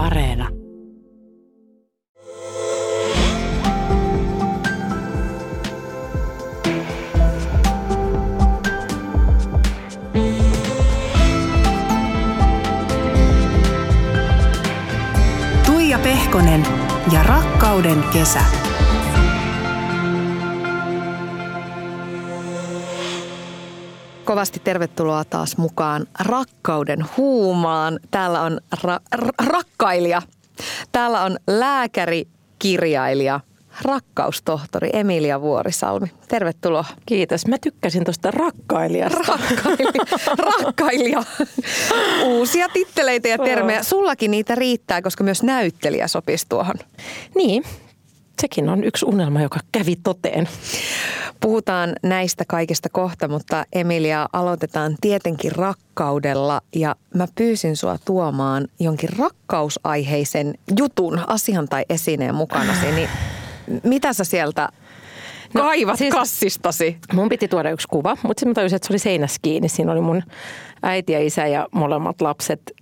Areena. Tuija Pehkonen ja rakkauden kesä. Kovasti tervetuloa taas mukaan rakkauden huumaan. Täällä on ra- r- rakkailija. Täällä on lääkäri, kirjailija, rakkaustohtori Emilia Vuorisalmi. Tervetuloa. Kiitos. Mä tykkäsin tuosta rakkailijasta. Rakkailija. rakkailija. Uusia titteleitä ja termejä. Sullakin niitä riittää, koska myös näyttelijä sopisi tuohon. Niin, sekin on yksi unelma, joka kävi toteen. Puhutaan näistä kaikista kohta, mutta Emilia aloitetaan tietenkin rakkaudella ja mä pyysin sua tuomaan jonkin rakkausaiheisen jutun, asian tai esineen mukanasi, niin mitä sä sieltä No, kaivat siis- kassistasi? Mun piti tuoda yksi kuva, mutta sitten mä tajusin, että se oli seinässä kiinni. Siinä oli mun äiti ja isä ja molemmat lapset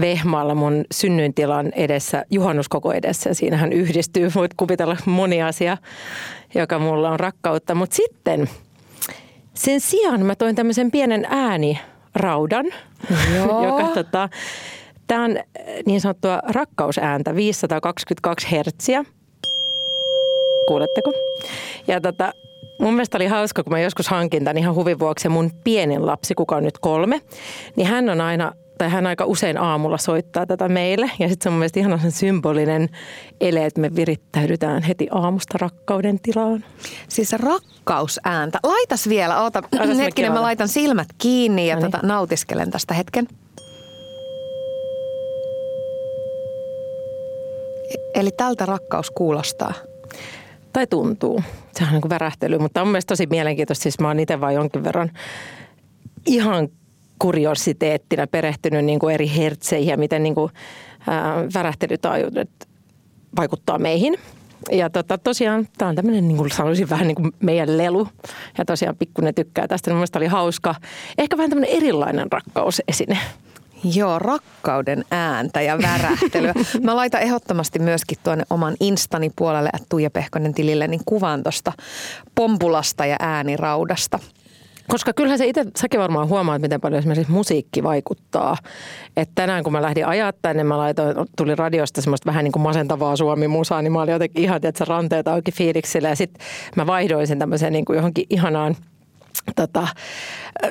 vehmaalla mun synnyintilan edessä, juhannuskoko edessä. Siinähän yhdistyy, voit kuvitella moni asia, joka mulla on rakkautta. Mutta sitten sen sijaan mä toin tämmöisen pienen ääniraudan, Joo. joka tota, tämä on niin sanottua rakkausääntä, 522 hertsiä. Kuuletteko? Ja tota, mun mielestä oli hauska, kun mä joskus hankin tämän ihan huvin vuoksi. Mun pienin lapsi, kuka on nyt kolme, niin hän on aina tai hän aika usein aamulla soittaa tätä meille. Ja sitten se on mun mielestä ihan sen symbolinen ele, että me virittäydytään heti aamusta rakkauden tilaan. Siis rakkausääntä. Laitas vielä, oota Laitas hetkinen, mä aloitan. laitan silmät kiinni ja Noniin. tota, nautiskelen tästä hetken. E- Eli tältä rakkaus kuulostaa. Tai tuntuu. Sehän on niin kuin värähtely, mutta on mun mielestä tosi mielenkiintoista. Siis mä oon itse vaan jonkin verran ihan kuriositeettina perehtynyt niin kuin eri hertseihin ja miten niin kuin, ää, värähtelytaajuudet vaikuttaa meihin. Ja tota, tosiaan tämä on tämmöinen, niin kuin sanoisin, vähän niin kuin meidän lelu. Ja tosiaan pikkuinen tykkää tästä. Niin Mun mielestä oli hauska. Ehkä vähän tämmöinen erilainen rakkausesine. Joo, rakkauden ääntä ja värähtelyä. Mä laitan ehdottomasti myöskin tuonne oman instani puolelle, että Tuija Pehkonen tilille, niin kuvan tuosta pompulasta ja ääniraudasta. Koska kyllähän se itse, säkin varmaan huomaat, miten paljon esimerkiksi musiikki vaikuttaa. Että tänään kun mä lähdin ajaa tänne, mä laitoin, tuli radiosta semmoista vähän niin kuin masentavaa suomi-musaa, niin mä olin jotenkin ihan, että ranteet auki fiiliksillä. Ja sitten mä vaihdoin sen tämmöiseen niin kuin johonkin ihanaan tota,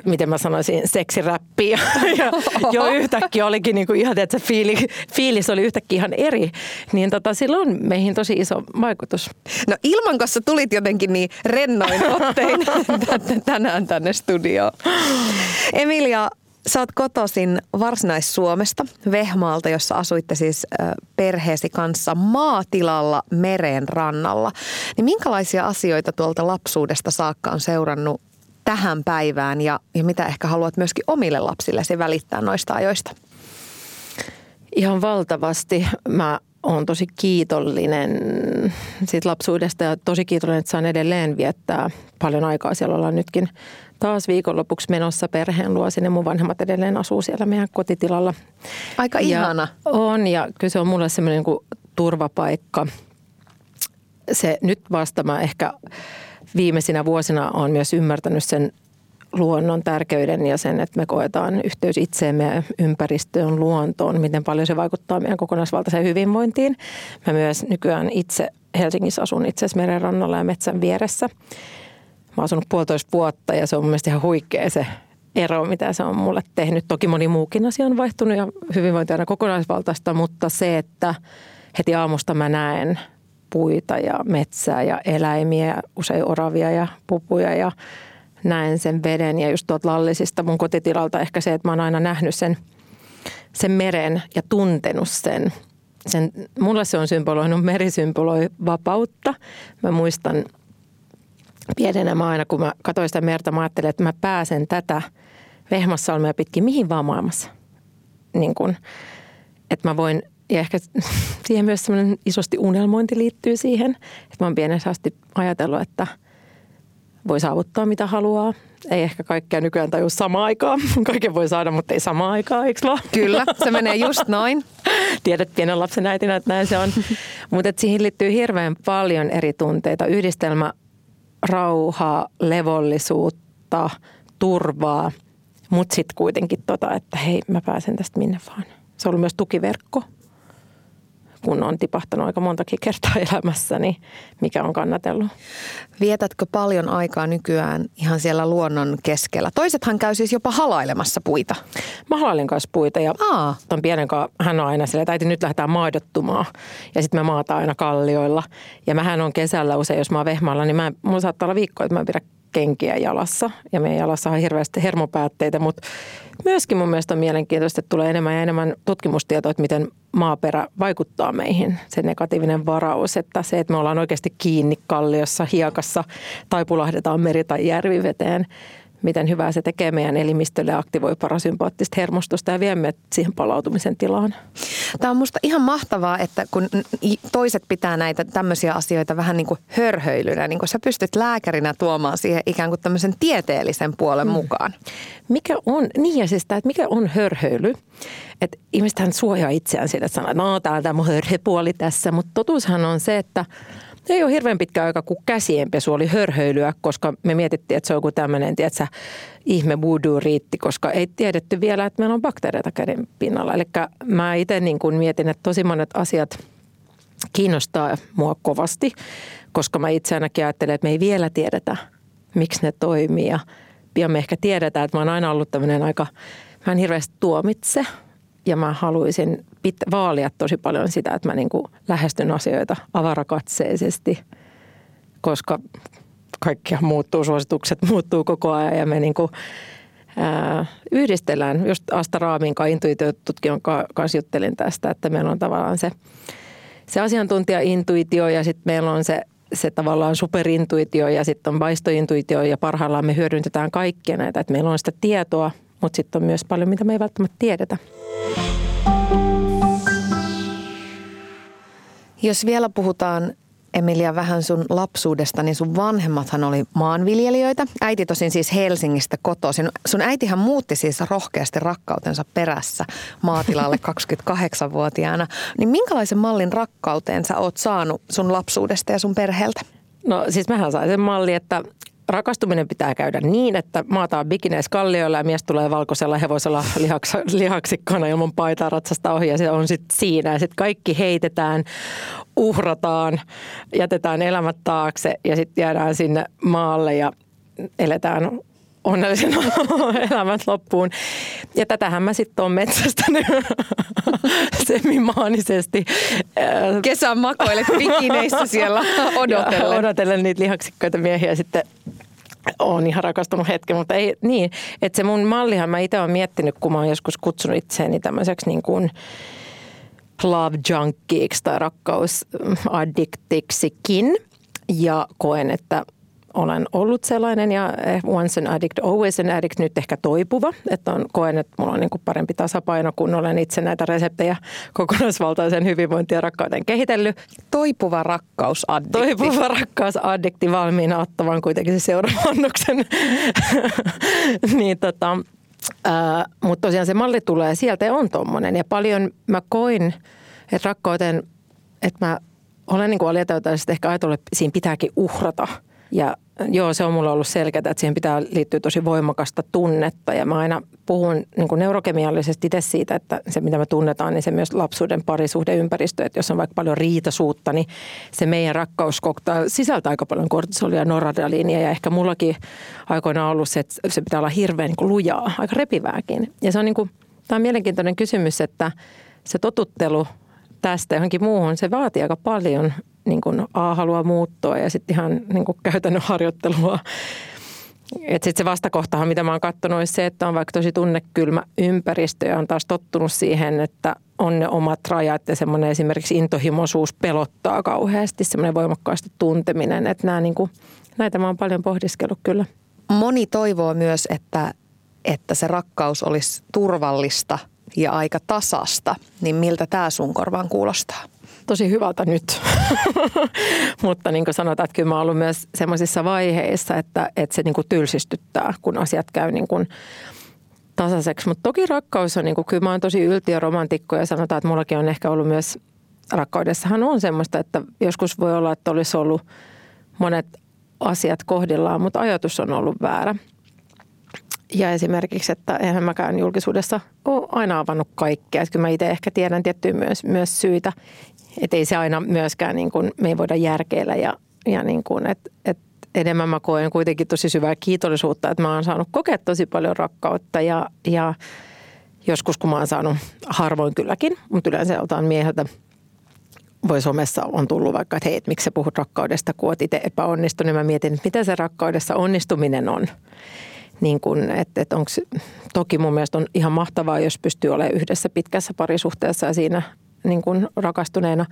miten mä sanoisin, seksiräppiä. Ja jo yhtäkkiä olikin niin kuin ihan, että se fiili, fiilis oli yhtäkkiä ihan eri. Niin tota, sillä on meihin tosi iso vaikutus. No ilman, kun sä tulit jotenkin niin rennoin ottein tän- tänään tänne studioon. Emilia, sä oot kotoisin Varsinais-Suomesta, Vehmaalta, jossa asuitte siis perheesi kanssa maatilalla meren rannalla. Niin minkälaisia asioita tuolta lapsuudesta saakka on seurannut tähän päivään ja, ja mitä ehkä haluat myöskin omille lapsillesi välittää noista ajoista? Ihan valtavasti. Mä oon tosi kiitollinen siitä lapsuudesta ja tosi kiitollinen, että saan edelleen viettää paljon aikaa. Siellä ollaan nytkin taas viikonlopuksi menossa perheen luo sinne. Mun vanhemmat edelleen asuu siellä meidän kotitilalla. Aika ihana. Ja on ja kyllä se on mulle semmoinen niin turvapaikka. Se nyt vasta mä ehkä viimeisinä vuosina on myös ymmärtänyt sen luonnon tärkeyden ja sen, että me koetaan yhteys itseemme ja ympäristöön, luontoon, miten paljon se vaikuttaa meidän kokonaisvaltaiseen hyvinvointiin. Mä myös nykyään itse Helsingissä asun itse asiassa merenrannalla ja metsän vieressä. Mä oon asunut puolitoista vuotta ja se on mun mielestä ihan huikea se ero, mitä se on mulle tehnyt. Toki moni muukin asia on vaihtunut ja hyvinvointi aina kokonaisvaltaista, mutta se, että heti aamusta mä näen puita ja metsää ja eläimiä, usein oravia ja pupuja ja näen sen veden ja just tuolta lallisista mun kotitilalta ehkä se, että mä oon aina nähnyt sen, sen meren ja tuntenut sen. sen. Mulle se on symboloinut, meri symboloi vapautta. Mä muistan pienenä mä aina, kun mä katsoin sitä merta, mä ajattelin, että mä pääsen tätä Vehmassalmea pitkin mihin vaan maailmassa. Niin kun, että mä voin, ja ehkä siihen myös semmoinen isosti unelmointi liittyy siihen, että mä oon pienessä asti ajatellut, että voi saavuttaa mitä haluaa. Ei ehkä kaikkea nykyään tajua samaan aikaan. Kaiken voi saada, mutta ei samaan aikaan, eikö vaan? Kyllä, se menee just noin. tiedät pienen lapsen äitinä, että näin se on. Mutta siihen liittyy hirveän paljon eri tunteita. Yhdistelmä rauhaa, levollisuutta, turvaa, mutta sitten kuitenkin tota, että hei, mä pääsen tästä minne vaan. Se on ollut myös tukiverkko – kun on tipahtanut aika montakin kertaa elämässä, niin mikä on kannatellut. Vietätkö paljon aikaa nykyään ihan siellä luonnon keskellä? Toisethan käy siis jopa halailemassa puita. Mä halailen kanssa puita ja Aa. ton pienen kanssa, hän on aina silleen, että äiti nyt lähdetään maidottumaan. Ja sitten me maataan aina kallioilla. Ja mähän on kesällä usein, jos mä oon vehmaalla, niin mä, mulla saattaa olla viikko, että mä en pidä kenkiä jalassa. Ja meidän jalassa on hirveästi hermopäätteitä, mutta myöskin mun mielestä on mielenkiintoista, että tulee enemmän ja enemmän tutkimustietoa, että miten maaperä vaikuttaa meihin, se negatiivinen varaus, että se, että me ollaan oikeasti kiinni kalliossa, hiekassa tai pulahdetaan meri- tai järviveteen, miten hyvää se tekee meidän elimistölle, aktivoi parasympaattista hermostusta ja viemme siihen palautumisen tilaan. Tämä on musta ihan mahtavaa, että kun toiset pitää näitä tämmöisiä asioita vähän niin kuin hörhöilynä, niin kuin sä pystyt lääkärinä tuomaan siihen ikään kuin tämmöisen tieteellisen puolen mm. mukaan. Mikä on, niin ja siis tämä, että mikä on hörhöily? Että ihmistähän suojaa itseään sillä, että sanoo, että no tää on tämä hörhepuoli tässä, mutta totuushan on se, että – ei ole hirveän pitkä aika, kun käsienpesu oli hörhöilyä, koska me mietittiin, että se on joku tämmöinen, tiedätkö, ihme voodoo riitti, koska ei tiedetty vielä, että meillä on bakteereita käden pinnalla. Eli mä itse niin kuin mietin, että tosi monet asiat kiinnostaa mua kovasti, koska mä itse ainakin ajattelen, että me ei vielä tiedetä, miksi ne toimii. Ja pian me ehkä tiedetään, että mä oon aina ollut tämmöinen aika, mä en hirveästi tuomitse ja mä haluaisin pit- vaalia tosi paljon sitä, että mä niin kuin lähestyn asioita avarakatseisesti, koska kaikkia muuttuu, suositukset muuttuu koko ajan ja me niin kuin, ää, yhdistellään. Just Asta Raamin kanssa, intuitiotutkijan kanssa juttelin tästä, että meillä on tavallaan se, se asiantuntija-intuitio ja sitten meillä on se se tavallaan superintuitio ja sitten on vaistointuitio ja parhaillaan me hyödynnetään kaikkia näitä, että meillä on sitä tietoa, mutta sitten on myös paljon, mitä me ei välttämättä tiedetä. Jos vielä puhutaan Emilia vähän sun lapsuudesta, niin sun vanhemmathan oli maanviljelijöitä. Äiti tosin siis Helsingistä kotoisin. Sun äitihän muutti siis rohkeasti rakkautensa perässä maatilalle 28-vuotiaana. Niin minkälaisen mallin rakkauteen sä oot saanut sun lapsuudesta ja sun perheeltä? No siis mähän sain sen malli, että rakastuminen pitää käydä niin, että maataan bikineis kallioilla ja mies tulee valkoisella hevosella lihaks, lihaksikkona ilman paitaa ratsasta ohi ja se on sitten siinä. Ja sitten kaikki heitetään, uhrataan, jätetään elämät taakse ja sitten jäädään sinne maalle ja eletään onnellisena elämät loppuun. Ja tätähän mä sitten oon metsästänyt semimaanisesti. Kesän makoilet bikineissä siellä odotellen. Ja odotellen niitä lihaksikkoita miehiä sitten olen ihan rakastunut hetken, mutta ei niin. Että se mun mallihan mä itse olen miettinyt, kun mä oon joskus kutsunut itseäni tämmöiseksi niin kuin love junkkiiksi tai rakkausadiktiksi,kin Ja koen, että olen ollut sellainen ja eh, once an addict, always an addict, nyt ehkä toipuva. Että on, koen, että mulla on niin kuin parempi tasapaino, kun olen itse näitä reseptejä kokonaisvaltaisen hyvinvointi ja rakkauden kehitellyt. Toipuva rakkausaddikti. Toipuva rakkausaddikti valmiina ottamaan kuitenkin se seuraavan annoksen. niin tota, äh, mutta tosiaan se malli tulee sieltä ja on tommonen. Ja paljon mä koin, että rakkauteen, että mä olen niin kuin ehkä ajatellut, että siinä pitääkin uhrata – ja joo, se on mulla ollut selkeää, että siihen pitää liittyä tosi voimakasta tunnetta. Ja mä aina puhun niin kuin neurokemiallisesti itse siitä, että se mitä me tunnetaan, niin se myös lapsuuden parisuhdeympäristö. Että jos on vaikka paljon riitasuutta, niin se meidän rakkaus sisältää aika paljon kortisolia ja noradrealiinia. Ja ehkä mullakin aikoina on ollut se, että se pitää olla hirveän niin kuin lujaa, aika repivääkin. Ja se on, niin kuin, tämä on mielenkiintoinen kysymys, että se totuttelu tästä johonkin muuhun, se vaatii aika paljon niin kuin A haluaa muuttua ja sitten ihan niin kuin käytännön harjoittelua. Sitten se vastakohtahan, mitä mä oon katsonut, olisi se, että on vaikka tosi tunnekylmä ympäristö ja on taas tottunut siihen, että on ne omat rajat ja semmoinen esimerkiksi intohimoisuus pelottaa kauheasti, semmoinen voimakkaasti tunteminen. Että nämä, niin kuin, näitä mä oon paljon pohdiskellut kyllä. Moni toivoo myös, että, että se rakkaus olisi turvallista ja aika tasasta. Niin miltä tämä sun korvaan kuulostaa? Tosi hyvältä nyt. Mutta niin kuin sanotaan, että kyllä mä ollut myös semmoisissa vaiheissa, että, että se niin kuin tylsistyttää, kun asiat käy niin kuin tasaiseksi. Mutta toki rakkaus on, niin kuin, kyllä mä oon tosi yltiöromantikko ja sanotaan, että mullakin on ehkä ollut myös, rakkaudessahan on semmoista, että joskus voi olla, että olisi ollut monet asiat kohdillaan, mutta ajatus on ollut väärä. Ja esimerkiksi, että eihän mäkään julkisuudessa ole aina avannut kaikkea. Että kyllä mä itse ehkä tiedän tiettyjä myös, myös syitä. Että ei se aina myöskään, niin kuin, me ei voida järkeillä ja, ja niin kuin, että, että enemmän mä koen kuitenkin tosi syvää kiitollisuutta, että mä oon saanut kokea tosi paljon rakkautta ja, ja joskus kun mä oon saanut harvoin kylläkin, mutta yleensä joltain mieheltä voi somessa on tullut vaikka, että hei, että miksi sä puhut rakkaudesta, kun oot itse epäonnistunut, niin mä mietin, että mitä se rakkaudessa onnistuminen on. Niin kun, että, että onks, toki mun mielestä on ihan mahtavaa, jos pystyy olemaan yhdessä pitkässä parisuhteessa ja siinä niin kun rakastuneena.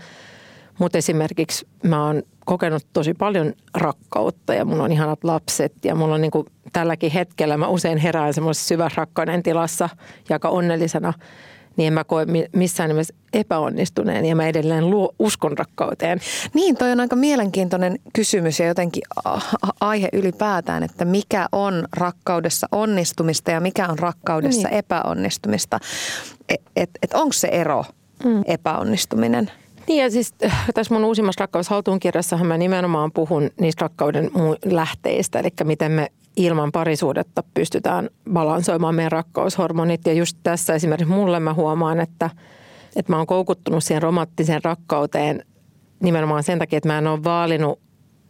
Mutta esimerkiksi mä oon kokenut tosi paljon rakkautta ja mulla on ihanat lapset ja mulla on niin kuin tälläkin hetkellä mä usein herään semmoisessa syvä rakkauden tilassa ja aika onnellisena – niin en mä koe missään nimessä epäonnistuneen ja mä edelleen luo, uskon rakkauteen. Niin, toi on aika mielenkiintoinen kysymys ja jotenkin aihe ylipäätään, että mikä on rakkaudessa onnistumista ja mikä on rakkaudessa niin. epäonnistumista. Että et, et onko se ero, mm. epäonnistuminen? Niin ja siis äh, tässä mun uusimmassa rakkaushaltuunkirjassahan mä nimenomaan puhun niistä rakkauden lähteistä, eli miten me ilman parisuudetta pystytään balansoimaan meidän rakkaushormonit. Ja just tässä esimerkiksi mulle mä huomaan, että, että mä oon koukuttunut siihen romanttiseen rakkauteen nimenomaan sen takia, että mä en ole vaalinut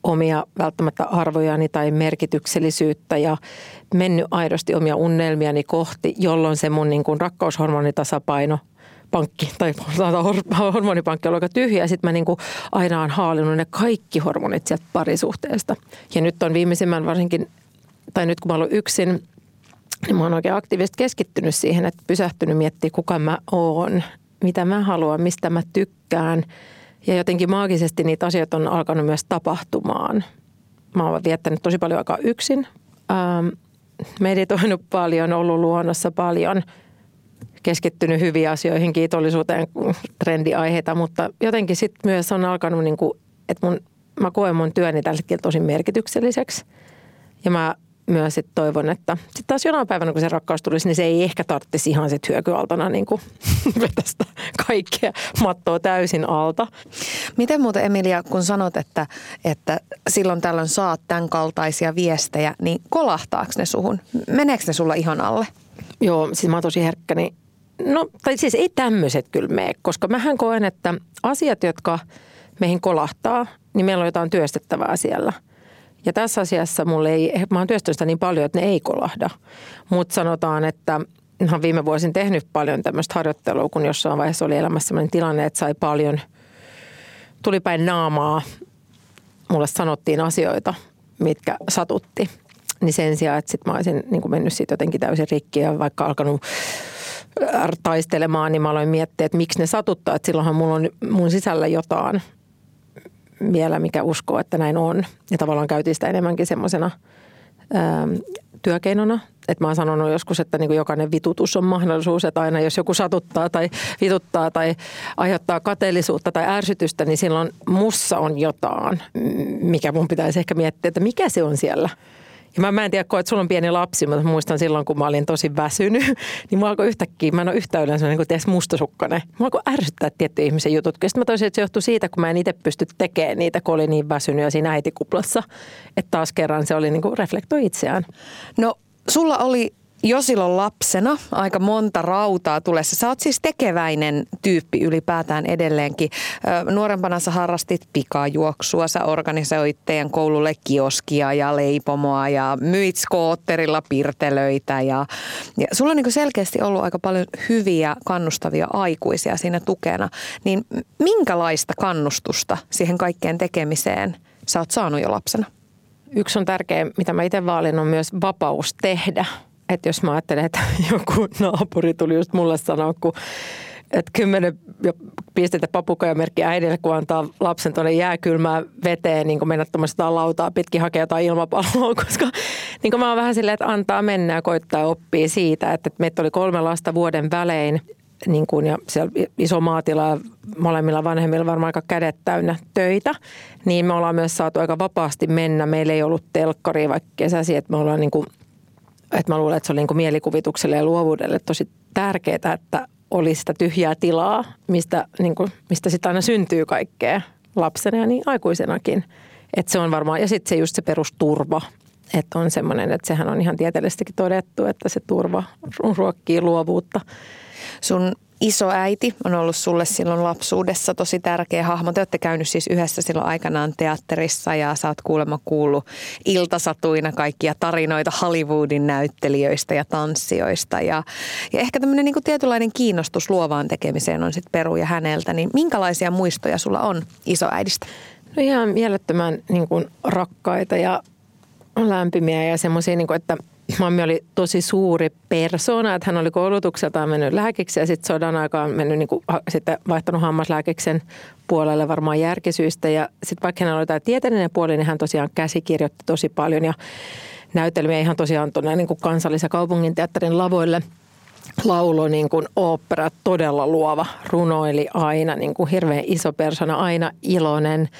omia välttämättä arvojani tai merkityksellisyyttä ja mennyt aidosti omia unelmiani kohti, jolloin se mun niin kuin rakkaushormonitasapaino pankki tai hormonipankki on aika tyhjä ja sitten mä niin kuin aina on haalinut ne kaikki hormonit sieltä parisuhteesta. Ja nyt on viimeisimmän varsinkin tai nyt kun mä olen yksin, niin mä oon oikein aktiivisesti keskittynyt siihen, että pysähtynyt miettimään, kuka mä oon, mitä mä haluan, mistä mä tykkään. Ja jotenkin maagisesti niitä asioita on alkanut myös tapahtumaan. Mä oon viettänyt tosi paljon aikaa yksin, ähm, meditoinut paljon, ollut luonnossa paljon, keskittynyt hyviin asioihin, kiitollisuuteen, trendiaiheita, mutta jotenkin sitten myös on alkanut, niin kuin, että mun, mä koen mun työni tällä hetkellä tosi merkitykselliseksi. Ja mä myös sit toivon, että sitten taas jonain päivänä, kun se rakkaus tulisi, niin se ei ehkä tarvitsisi ihan sit hyökyaltana niin kuin vetästä kaikkea mattoa täysin alta. Miten muuten Emilia, kun sanot, että, että silloin tällöin saat tämän kaltaisia viestejä, niin kolahtaako ne suhun? Meneekö ne sulla ihan alle? Joo, siis mä oon tosi herkkä, niin no, tai siis ei tämmöiset kyllä mene, koska mähän koen, että asiat, jotka meihin kolahtaa, niin meillä on jotain työstettävää siellä – ja tässä asiassa mulle ei, mä oon työstänyt sitä niin paljon, että ne ei kolahda. Mutta sanotaan, että ihan viime vuosin tehnyt paljon tämmöistä harjoittelua, kun jossain vaiheessa oli elämässä sellainen tilanne, että sai paljon, tuli päin naamaa. Mulle sanottiin asioita, mitkä satutti. Niin sen sijaan, että sit mä olisin niin mennyt siitä jotenkin täysin rikki ja vaikka alkanut taistelemaan, niin mä aloin miettiä, että miksi ne satuttaa. Että silloinhan mulla on mun sisällä jotain, vielä, mikä uskoo, että näin on. Ja tavallaan käytiin sitä enemmänkin semmoisena työkeinona. Että mä oon sanonut joskus, että niin kuin jokainen vitutus on mahdollisuus, että aina jos joku satuttaa tai vituttaa tai aiheuttaa kateellisuutta tai ärsytystä, niin silloin mussa on jotain, mikä mun pitäisi ehkä miettiä, että mikä se on siellä – mä, mä en tiedä, että sulla on pieni lapsi, mutta muistan silloin, kun mä olin tosi väsynyt, niin mä alkoi yhtäkkiä, mä en ole yhtä yleensä niin kuin mustasukkainen. Mä alkoi ärsyttää tiettyjä ihmisen jutut. Sitten mä toisin, että se johtui siitä, kun mä en itse pysty tekemään niitä, kun oli niin väsynyt ja siinä äitikuplassa. Että taas kerran se oli niin kuin reflektoi itseään. No sulla oli jo silloin lapsena aika monta rautaa tulessa. Sä oot siis tekeväinen tyyppi ylipäätään edelleenkin. Nuorempana sä harrastit pikajuoksua, sä organisoit teidän koululle kioskia ja leipomoa ja myit skootterilla pirtelöitä. Ja, ja sulla on niin selkeästi ollut aika paljon hyviä kannustavia aikuisia siinä tukena. Niin minkälaista kannustusta siihen kaikkeen tekemiseen sä oot saanut jo lapsena? Yksi on tärkeä, mitä mä itse vaalin, on myös vapaus tehdä – että jos mä ajattelen, että joku naapuri tuli just mulle sanoa, kun että kymmenen pistettä papukajamerkki äidille, kun antaa lapsen tuonne jääkylmään veteen, niin kuin mennä lautaa pitkin hakea jotain ilmapalloa, koska niin kuin mä oon vähän silleen, että antaa mennä ja koittaa oppia siitä, että meitä oli kolme lasta vuoden välein, niin kuin, ja siellä iso maatila molemmilla vanhemmilla varmaan aika kädet täynnä töitä, niin me ollaan myös saatu aika vapaasti mennä. Meillä ei ollut telkkaria vaikka kesäsi, että me ollaan niin kuin että mä luulen, että se oli niin kuin mielikuvitukselle ja luovuudelle tosi tärkeää, että oli sitä tyhjää tilaa, mistä, niin kuin, mistä sitten aina syntyy kaikkea lapsena ja niin aikuisenakin. Että se on varmaan, ja sitten se just se perusturva, että on semmoinen, että sehän on ihan tieteellisestikin todettu, että se turva ruokkii luovuutta. Sun isoäiti on ollut sulle silloin lapsuudessa tosi tärkeä hahmo. Te olette käynyt siis yhdessä silloin aikanaan teatterissa ja sä oot kuulemma kuullut iltasatuina kaikkia tarinoita Hollywoodin näyttelijöistä ja tanssijoista. Ja, ja ehkä tämmöinen niin tietynlainen kiinnostus luovaan tekemiseen on sitten peruja häneltä. Niin minkälaisia muistoja sulla on isoäidistä? No ihan mielettömän niin kuin rakkaita ja lämpimiä ja semmoisia, niin että Mammi oli tosi suuri persona, että hän oli koulutukseltaan mennyt lääkiksi ja sitten sodan aikaan mennyt niin kuin, sitten vaihtanut hammaslääkiksen puolelle varmaan järkisyistä. Ja sitten vaikka hän oli tämä tieteellinen puoli, niin hän tosiaan käsikirjoitti tosi paljon ja näytelmiä ihan tosiaan tuonne niin kuin kansallis- ja kaupunginteatterin lavoille laulo niin kuin opera, todella luova, runoili aina, niin kuin hirveän iso persona, aina iloinen –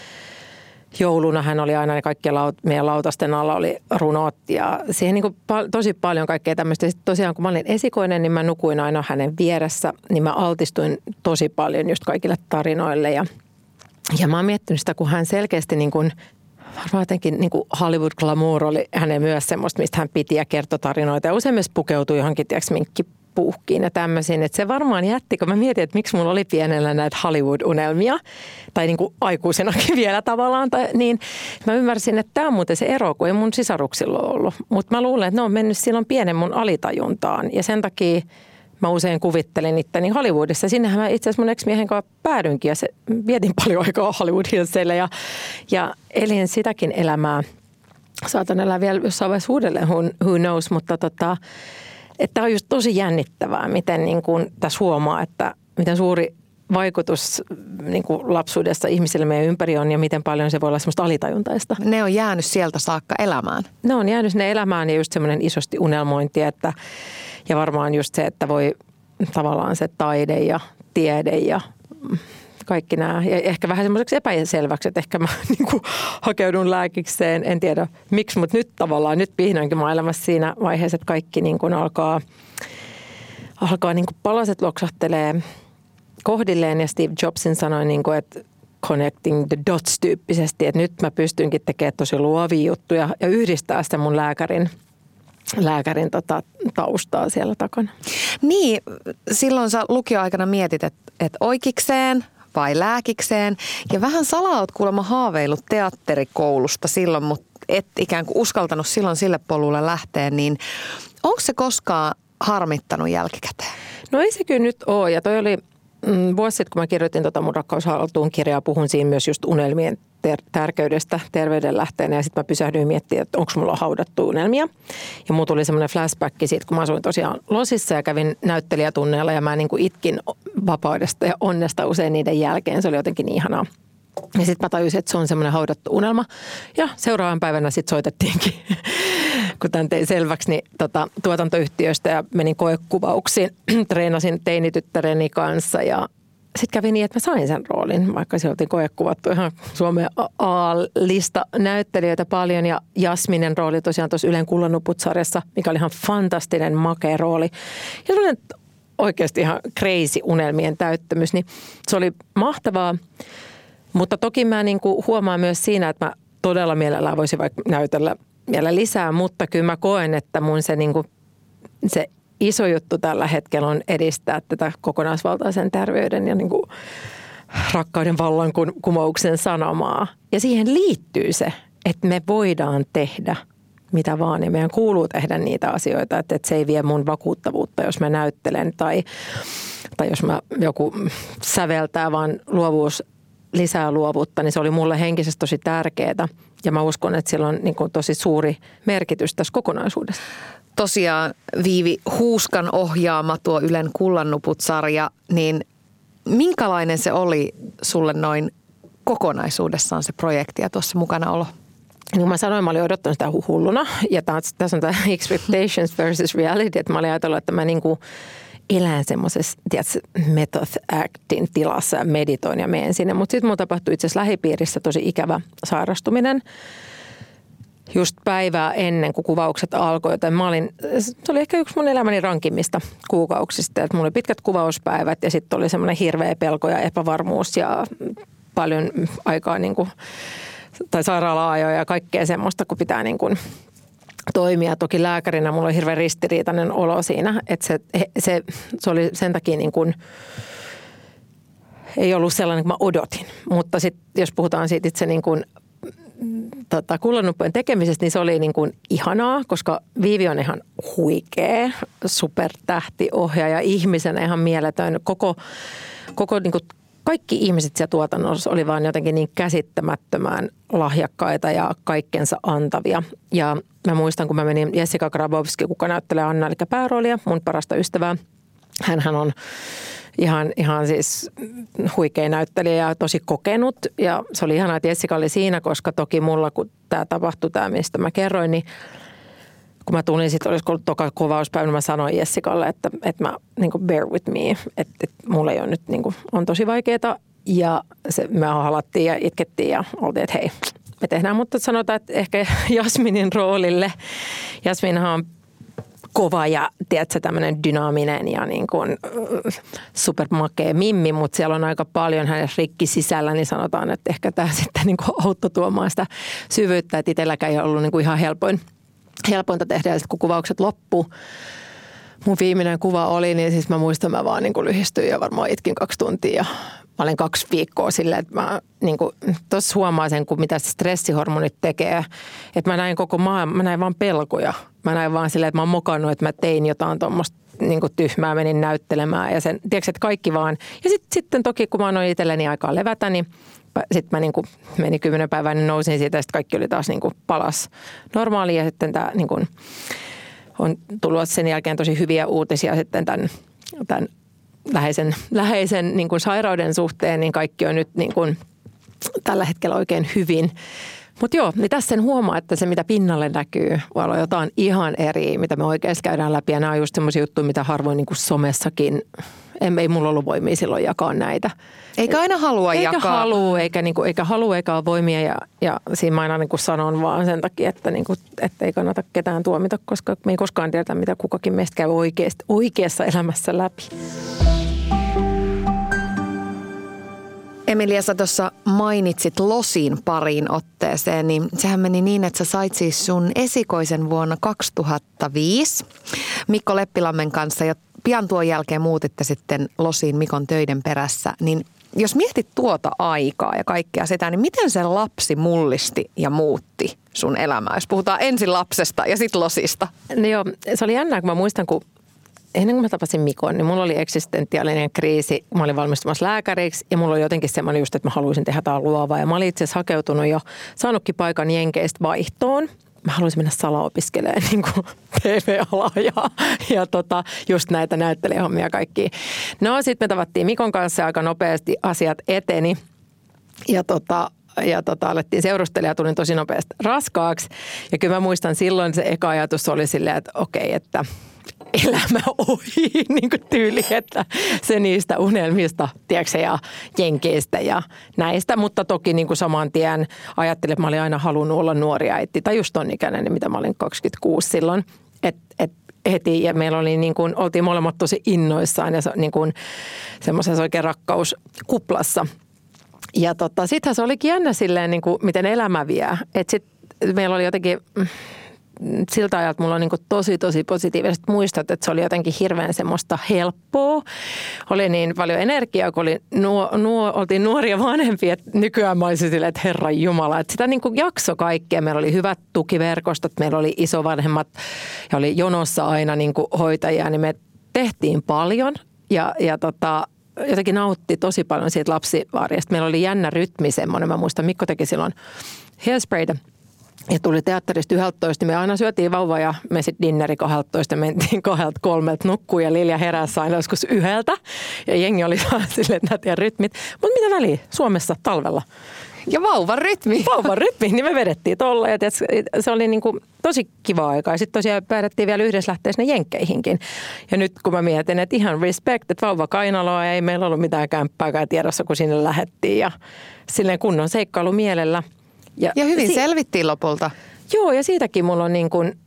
jouluna hän oli aina, ne kaikkien laut, meidän lautasten alla oli runot ja siihen niin kuin tosi paljon kaikkea tämmöistä. Sitten tosiaan kun mä olin esikoinen, niin mä nukuin aina hänen vieressä, niin mä altistuin tosi paljon just kaikille tarinoille ja, ja mä oon miettinyt sitä, kun hän selkeästi niin kuin varmaan jotenkin niin kuin Hollywood glamour oli hänen myös semmoista, mistä hän piti ja kertoi tarinoita. Ja usein myös pukeutui johonkin, tiedätkö, puuhkiin ja tämmöisiin. Että se varmaan jätti, kun mä mietin, että miksi mulla oli pienellä näitä Hollywood-unelmia, tai niin kuin aikuisenakin vielä tavallaan, tai, niin mä ymmärsin, että tämä on muuten se ero, kun ei mun sisaruksilla ollut. Mutta mä luulen, että ne on mennyt silloin pienen mun alitajuntaan, ja sen takia mä usein kuvittelin itteni Hollywoodissa. Sinnehän mä itse asiassa mun ex-miehen kanssa päädynkin ja se, vietin paljon aikaa Hollywood Hillsille ja, ja elin sitäkin elämää. Saatan elää vielä jossain vaiheessa uudelleen, who, who knows, mutta tota, että on just tosi jännittävää, miten niin kuin tässä huomaa, että miten suuri vaikutus niin kuin lapsuudessa ihmisille meidän ympäri on ja miten paljon se voi olla semmoista alitajuntaista. Ne on jäänyt sieltä saakka elämään. Ne on jäänyt sinne elämään ja just semmoinen isosti unelmointi, että, ja varmaan just se, että voi tavallaan se taide ja tiede ja kaikki nämä. Ja ehkä vähän semmoiseksi epäselväksi, että ehkä mä niin kuin, hakeudun lääkikseen. En tiedä miksi, mutta nyt tavallaan, nyt vihdoinkin maailmassa siinä vaiheessa, että kaikki niin kuin alkaa, alkaa niin kuin palaset loksahtelee kohdilleen. Ja Steve Jobsin sanoi, niin kuin, että connecting the dots tyyppisesti, että nyt mä pystynkin tekemään tosi luovia juttuja ja yhdistää sitä mun lääkärin lääkärin tota, taustaa siellä takana. Niin, silloin sä lukioaikana mietit, että, että oikeikseen vai lääkikseen. Ja vähän salaa oot kuulemma haaveillut teatterikoulusta silloin, mutta et ikään kuin uskaltanut silloin sille polulle lähteä, niin onko se koskaan harmittanut jälkikäteen? No ei se kyllä nyt ole. Ja toi oli vuosi sitten, kun mä kirjoitin tota mun rakkaushaltuun kirjaa, puhun siinä myös just unelmien ter- tärkeydestä terveyden lähteenä. Ja sitten mä pysähdyin miettimään, että onko mulla haudattu unelmia. Ja mulla tuli semmoinen flashback siitä, kun mä asuin tosiaan Losissa ja kävin näyttelijätunneilla ja mä niin kuin itkin vapaudesta ja onnesta usein niiden jälkeen. Se oli jotenkin niin ihanaa. Ja sitten mä tajusin, että se on semmoinen haudattu unelma. Ja seuraavan päivänä sitten soitettiinkin, kun tämän tein selväksi, niin tota, tuotantoyhtiöstä ja menin koekuvauksiin. Treenasin teinityttäreni kanssa ja sitten kävi niin, että mä sain sen roolin, vaikka se oltiin koekuvattu ihan Suomen A-lista näyttelijöitä paljon. Ja Jasminen rooli tosiaan tuossa Ylen Kullanuput-sarjassa, mikä oli ihan fantastinen, makea rooli. Ja sellainen oikeasti ihan crazy unelmien täyttämys, niin se oli mahtavaa. Mutta toki mä niin kuin huomaan myös siinä, että mä todella mielellään voisin vaikka näytellä vielä lisää, mutta kyllä mä koen, että mun se, niin kuin, se iso juttu tällä hetkellä on edistää tätä kokonaisvaltaisen terveyden ja niin kuin rakkauden vallankumouksen sanomaa. Ja siihen liittyy se, että me voidaan tehdä mitä vaan ja meidän kuuluu tehdä niitä asioita, että, että se ei vie mun vakuuttavuutta, jos mä näyttelen tai, tai jos mä joku säveltää, vaan luovuus lisää luovuutta, niin se oli mulle henkisesti tosi tärkeää. Ja mä uskon, että sillä on niin kuin tosi suuri merkitys tässä kokonaisuudessa tosiaan Viivi Huuskan ohjaama tuo Ylen Kullannuput-sarja, niin minkälainen se oli sulle noin kokonaisuudessaan se projekti ja tuossa mukana olo? Niin kuin mä sanoin, mä olin odottanut sitä hulluna. Ja tässä on tämä expectations versus reality, että mä olin ajatellut, että mä niin kuin elän semmoisessa method actin tilassa ja meditoin ja menen sinne. Mutta sitten mulla tapahtui itse asiassa lähipiirissä tosi ikävä sairastuminen – just päivää ennen kuin kuvaukset alkoi, joten mä olin, se oli ehkä yksi mun elämäni rankimmista kuukauksista, että mulla oli pitkät kuvauspäivät ja sitten oli semmoinen hirveä pelko ja epävarmuus ja paljon aikaa niin kuin, tai sairaala-ajoja ja kaikkea semmoista, kun pitää niin kuin toimia. Toki lääkärinä mulla oli hirveän ristiriitainen olo siinä, että se, se, se oli sen takia niin kuin, ei ollut sellainen kuin mä odotin. Mutta sitten jos puhutaan siitä itse niin kuin tota, kullanuppojen tekemisestä, niin se oli niin kuin ihanaa, koska Viivi on ihan huikea, supertähti, ohjaaja, ihmisenä ihan mieletön. Koko, koko niin kuin kaikki ihmiset siellä tuotannossa oli vaan jotenkin niin käsittämättömään lahjakkaita ja kaikkensa antavia. Ja mä muistan, kun mä menin Jessica Grabowski, kuka näyttelee Anna, eli pääroolia, mun parasta ystävää. Hänhän on ihan, ihan siis huikea näyttelijä ja tosi kokenut. Ja se oli ihanaa, että Jessica oli siinä, koska toki mulla, kun tämä tapahtui, tämä mistä mä kerroin, niin kun mä tulin, sitten olisiko ollut toka kuvauspäivänä, mä sanoin Jessicalle, että, että mä niin kuin bear with me, että, että mulla ei ole nyt, niin kuin, on tosi vaikeaa. Ja se, me halattiin ja itkettiin ja oltiin, että hei, me tehdään, mutta sanotaan, että ehkä Jasminin roolille. Jasminhan on kova ja tiedätkö, tämmöinen dynaaminen ja niin kuin supermakea mimmi, mutta siellä on aika paljon hänen rikki sisällä, niin sanotaan, että ehkä tämä sitten niin kuin auttoi tuomaan sitä syvyyttä, että itselläkään ei ollut niin kuin ihan helpoin, helpointa tehdä. Ja sitten kun kuvaukset loppu, mun viimeinen kuva oli, niin siis mä muistan, mä vaan niin kuin lyhistyin ja varmaan itkin kaksi tuntia ja mä olen kaksi viikkoa silleen, että mä niin tuossa huomaan sen, kun mitä stressihormonit tekee. Että mä näin koko maailman, mä näin vaan pelkoja. Mä näin vaan silleen, että mä oon mokannut, että mä tein jotain tuommoista niin tyhmää, menin näyttelemään ja sen, tiedätkö, että kaikki vaan. Ja sitten, sitten toki, kun mä annoin itselleni aikaa levätä, niin sitten mä niin kuin meni kymmenen päivää, niin nousin siitä ja sitten kaikki oli taas niin kuin palas normaaliin ja sitten tämä niin kuin, on tullut sen jälkeen tosi hyviä uutisia sitten tämän, tämän läheisen, läheisen niin kuin sairauden suhteen, niin kaikki on nyt niin kuin tällä hetkellä oikein hyvin. Mutta joo, niin tässä sen huomaa, että se mitä pinnalle näkyy, voi olla jotain ihan eri, mitä me oikeasti käydään läpi. Ja nämä on just semmoisia juttuja, mitä harvoin niin kuin somessakin, ei, ei mulla ollut voimia silloin jakaa näitä. Eikä aina halua eikä jakaa. Halua, eikä, niin kuin, eikä halua eikä ole voimia ja, ja siinä mä aina niin kuin sanon vaan sen takia, että, niin kuin, ei kannata ketään tuomita, koska me ei koskaan tiedä, mitä kukakin meistä käy oikeasti, oikeassa elämässä läpi. Emilia, sä tuossa mainitsit Losin pariin otteeseen, niin sehän meni niin, että sä sait siis sun esikoisen vuonna 2005 Mikko Leppilammen kanssa ja pian tuon jälkeen muutitte sitten Losiin Mikon töiden perässä, niin jos mietit tuota aikaa ja kaikkea sitä, niin miten se lapsi mullisti ja muutti sun elämää, jos puhutaan ensin lapsesta ja sitten Losista? No joo, se oli jännää, kun mä muistan, kun ennen kuin mä tapasin Mikon, niin mulla oli eksistentiaalinen kriisi. Mä olin valmistumassa lääkäriksi ja mulla oli jotenkin semmoinen just, että mä haluaisin tehdä jotain luovaa. Ja mä olin itse asiassa hakeutunut jo, saanutkin paikan Jenkeistä vaihtoon. Mä haluaisin mennä salaopiskelemaan niin kuin TV-alaa ja, ja tota, just näitä näyttelijähommia kaikki. No sitten me tavattiin Mikon kanssa aika nopeasti asiat eteni. Ja tota, ja tota, alettiin seurustella ja tulin tosi nopeasti raskaaksi. Ja kyllä mä muistan silloin se eka ajatus oli silleen, että okei, että elämä ohi niin kuin tyyli, että se niistä unelmista, tiedätkö, ja jenkeistä ja näistä. Mutta toki niin kuin saman tien ajattelin, että mä olin aina halunnut olla nuori äiti, tai just ton ikäinen, niin mitä mä olin 26 silloin. Että et heti ja meillä oli niin kuin, oltiin molemmat tosi innoissaan ja niin kuin semmoisessa oikein rakkauskuplassa. Ja tota, sittenhän se olikin jännä silleen, niin kuin, miten elämä vie. Että sitten meillä oli jotenkin siltä ajalta mulla on niin tosi, tosi positiiviset muistot, että se oli jotenkin hirveän semmoista helppoa. Oli niin paljon energiaa, kun oli nuo, nuo, oltiin nuoria vanhempia, että nykyään mä olisin silleen, että Herra Jumala, että sitä niin jakso kaikkea. Meillä oli hyvät tukiverkostot, meillä oli isovanhemmat ja oli jonossa aina niin hoitajia, niin me tehtiin paljon ja, ja tota, jotenkin nautti tosi paljon siitä lapsivaariasta. Meillä oli jännä rytmi semmoinen. Mä muistan, Mikko teki silloin hairsprayta ja tuli teatterista 11, me aina syötiin vauva ja me sitten dinneri 12 ja mentiin kahdelta kolmelta nukkuu ja Lilja heräsi aina joskus yhdeltä. Ja jengi oli silleen, että näitä rytmit. Mutta mitä väliä Suomessa talvella? Ja vauvan rytmi. Vauvan rytmi, niin me vedettiin tolla ja tietysti, se oli niin kuin tosi kiva aika. Ja sitten tosiaan päätettiin vielä yhdessä lähteä sinne jenkkeihinkin. Ja nyt kun mä mietin, että ihan respect, että vauva kainaloa ei meillä ollut mitään kämppääkään tiedossa, kun sinne lähettiin. Ja silleen kunnon seikkailu mielellä – ja, ja hyvin si- selvittiin lopulta. Joo, ja siitäkin mulla on niin kuin,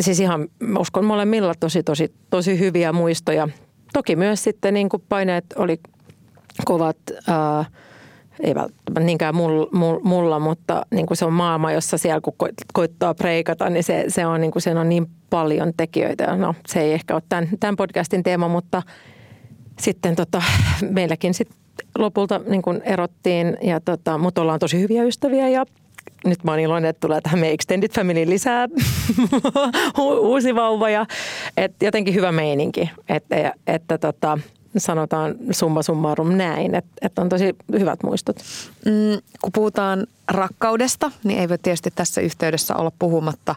siis ihan, uskon molemmilla tosi, tosi, tosi hyviä muistoja. Toki myös sitten niin kuin paineet oli kovat, ää, ei välttämättä niinkään mulla, mulla mutta niin kuin se on maailma, jossa siellä kun koittaa preikata, niin se, se on, niin kuin, sen on niin paljon tekijöitä. No, se ei ehkä ole tämän, tämän podcastin teema, mutta sitten tota, meilläkin sit lopulta niin kuin erottiin, ja tota, mutta ollaan tosi hyviä ystäviä ja nyt mä oon iloinen, että tulee tähän meidän Extended Family lisää uusi vauva ja et jotenkin hyvä meininki, että, että tota, sanotaan summa summarum näin, että, että on tosi hyvät muistot. Mm, kun puhutaan rakkaudesta, niin ei voi tietysti tässä yhteydessä olla puhumatta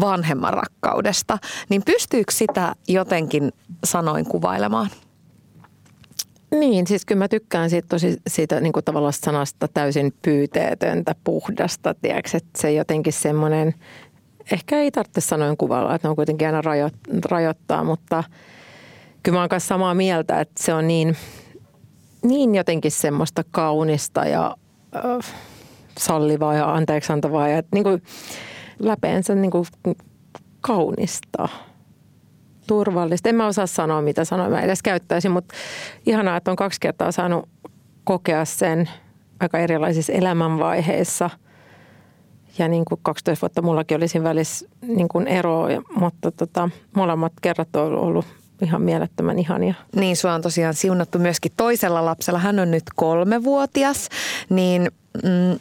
vanhemman rakkaudesta. Niin pystyykö sitä jotenkin sanoin kuvailemaan? Niin, siis kyllä mä tykkään siitä, tosi, siitä niin tavallaan sanasta täysin pyyteetöntä, puhdasta, tiedätkö, että se jotenkin semmoinen, ehkä ei tarvitse sanoin kuvalla, että ne on kuitenkin aina rajo, rajoittaa, mutta kyllä mä oon kanssa samaa mieltä, että se on niin, niin jotenkin semmoista kaunista ja äh, sallivaa ja anteeksiantavaa ja niin kuin läpeensä niin kuin kaunista turvallista. En mä osaa sanoa, mitä sanoa mä edes käyttäisin, mutta ihanaa, että on kaksi kertaa saanut kokea sen aika erilaisissa elämänvaiheissa. Ja niin kuin 12 vuotta mullakin oli siinä välissä niin kuin ero, mutta tota, molemmat kerrat on ollut ihan mielettömän ihania. Niin, sua on tosiaan siunattu myöskin toisella lapsella. Hän on nyt kolmevuotias, niin mm,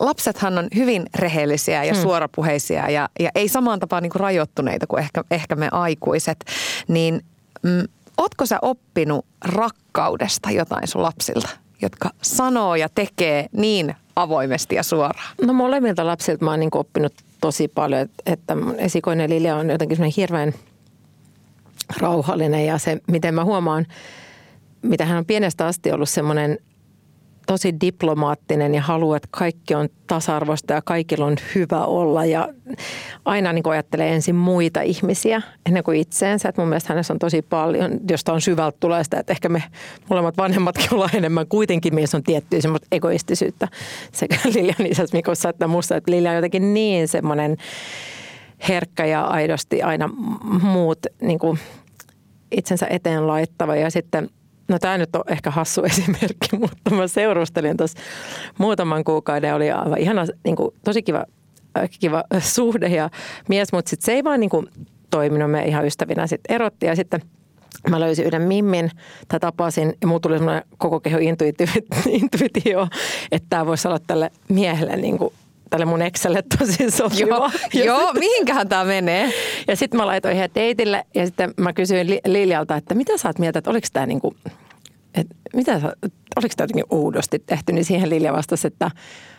lapsethan on hyvin rehellisiä ja hmm. suorapuheisia ja, ja ei samaan tapaan niin kuin rajoittuneita kuin ehkä, ehkä me aikuiset. Niin mm, ootko sä oppinut rakkaudesta jotain sun lapsilta, jotka sanoo ja tekee niin avoimesti ja suoraan? No molemmilta lapsilta mä oon niin oppinut tosi paljon, että, että esikoinen Lilja on jotenkin semmoinen hirveän rauhallinen ja se, miten mä huomaan, mitä hän on pienestä asti ollut semmoinen tosi diplomaattinen ja haluaa, että kaikki on tasa-arvoista ja kaikilla on hyvä olla. Ja aina niin ajattelee ensin muita ihmisiä ennen kuin itseensä. Että mun mielestä hänessä on tosi paljon, josta on syvältä tulee sitä, että ehkä me molemmat vanhemmatkin ollaan enemmän. Kuitenkin meissä on tiettyä semmoista egoistisyyttä sekä Lilian isässä Mikossa että musta. Että Lilja on jotenkin niin semmoinen herkkä ja aidosti aina muut niin kuin itsensä eteen laittava. Ja sitten – No tämä nyt on ehkä hassu esimerkki, mutta mä seurustelin tuossa muutaman kuukauden. Oli aivan ihana, niin kuin, tosi kiva, äh, kiva suhde ja mies, mutta sitten se ei vaan niin kuin, toiminut. Me ihan ystävinä sitten erotti ja sitten mä löysin yhden mimmin tai tapasin ja mulla tuli semmoinen koko keho intuitio, että tämä voisi olla tälle miehelle niin kuin tälle mun Excelle tosi sopiva. Joo, joo mihinkähän tämä menee? Ja sitten mä laitoin ihan teitille ja sitten mä kysyin Liljalta, että mitä sä oot mieltä, että oliko tämä niinku, mitä sä, oliko tämä jotenkin oudosti tehty, niin siihen Lilja vastasi, että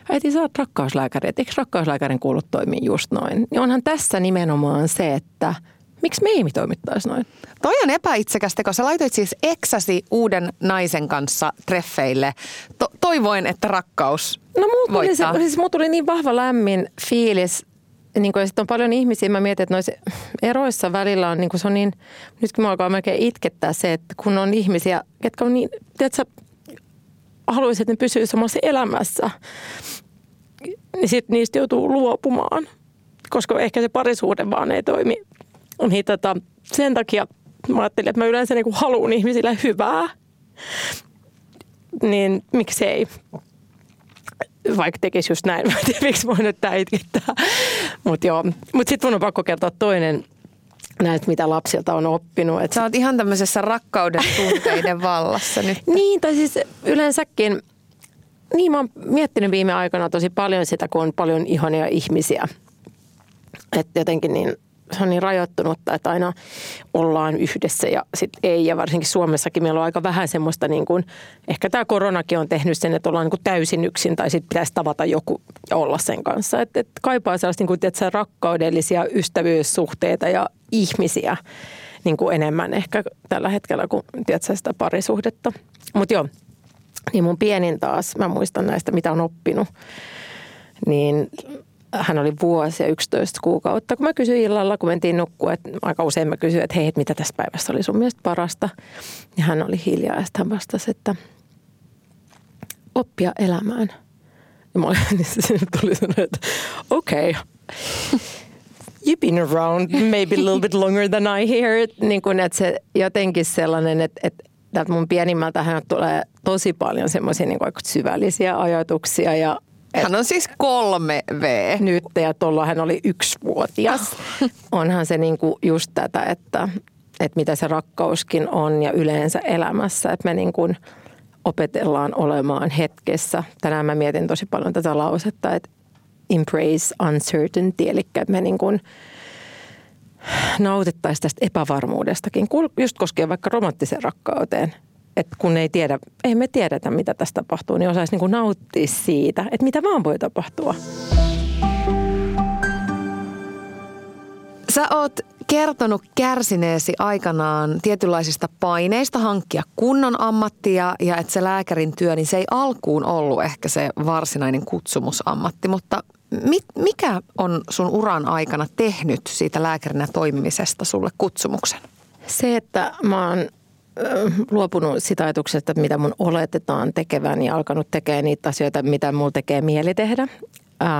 äiti sä oot rakkauslääkäri, että eikö rakkauslääkärin kuulu toimia just noin? Niin onhan tässä nimenomaan se, että – Miksi me ei toimittaisi noin? Toi on epäitsekästä, kun sä laitoit siis eksäsi uuden naisen kanssa treffeille. To- toivoin, että rakkaus No mulla tuli, se, siis mulla tuli niin vahva lämmin fiilis. Niin kuin, sitten on paljon ihmisiä, mä mietin, että noissa eroissa välillä on, niin kuin se on niin, nyt kun mä alkaa melkein itkettää se, että kun on ihmisiä, jotka on niin, tiedätkö, haluaisit, että ne pysyy samassa elämässä, niin sitten niistä joutuu luopumaan, koska ehkä se parisuhde vaan ei toimi niin tota, sen takia mä ajattelin, että mä yleensä niin haluan ihmisille hyvää. Niin miksei vaikka tekisi just näin. Mä en tiedä, miksi voi nyt tää itkittää. Mutta joo. Mutta sitten mun on pakko kertoa toinen näistä, mitä lapsilta on oppinut. Et Sä oot ihan tämmöisessä rakkauden tunteiden vallassa nyt. niin, tai siis yleensäkin, niin mä oon miettinyt viime aikoina tosi paljon sitä, kun on paljon ihania ihmisiä. Että jotenkin niin se on niin rajoittunutta, että aina ollaan yhdessä ja sitten ei. Ja varsinkin Suomessakin meillä on aika vähän semmoista, niin kuin, ehkä tämä koronakin on tehnyt sen, että ollaan niin kuin täysin yksin tai sitten pitäisi tavata joku ja olla sen kanssa. Että et kaipaa sellaista niin kuin, tiedätkö, rakkaudellisia ystävyyssuhteita ja ihmisiä niin kuin enemmän ehkä tällä hetkellä kuin tiedätkö, sitä parisuhdetta. Mutta joo, niin mun pienin taas, mä muistan näistä, mitä on oppinut, niin hän oli vuosi ja 11 kuukautta. Kun mä kysyin illalla, kun mentiin nukkua, että aika usein mä kysyin, että hei, että mitä tässä päivässä oli sun mielestä parasta. Ja hän oli hiljaa ja sitten hän vastasi, että oppia elämään. Ja mä olin, niin se tuli sanoa, että okei, okay. you've been around maybe a little bit longer than I here. Niin kuin, että se jotenkin sellainen, että, että mun pienimmältä hän tulee tosi paljon semmoisia niin syvällisiä ajatuksia ja hän on siis kolme V. Nyt ja tuolla hän oli yksivuotias. Onhan se niinku just tätä, että, että mitä se rakkauskin on ja yleensä elämässä. Että me niinku opetellaan olemaan hetkessä. Tänään mä mietin tosi paljon tätä lausetta, että embrace uncertainty, eli että me niinku nautittaisiin tästä epävarmuudestakin, just koskee vaikka romanttiseen rakkauteen – että kun ei tiedä, ei me tiedetä mitä tässä tapahtuu, niin osaisi niin nauttia siitä, että mitä vaan voi tapahtua. Sä oot kertonut kärsineesi aikanaan tietynlaisista paineista hankkia kunnon ammattia ja että se lääkärin työ, niin se ei alkuun ollut ehkä se varsinainen kutsumusammatti, mutta mit, mikä on sun uran aikana tehnyt siitä lääkärinä toimimisesta sulle kutsumuksen? Se, että mä oon luopunut sitä ajatuksesta, mitä mun oletetaan tekevän ja alkanut tekemään niitä asioita, mitä mulla tekee mieli tehdä,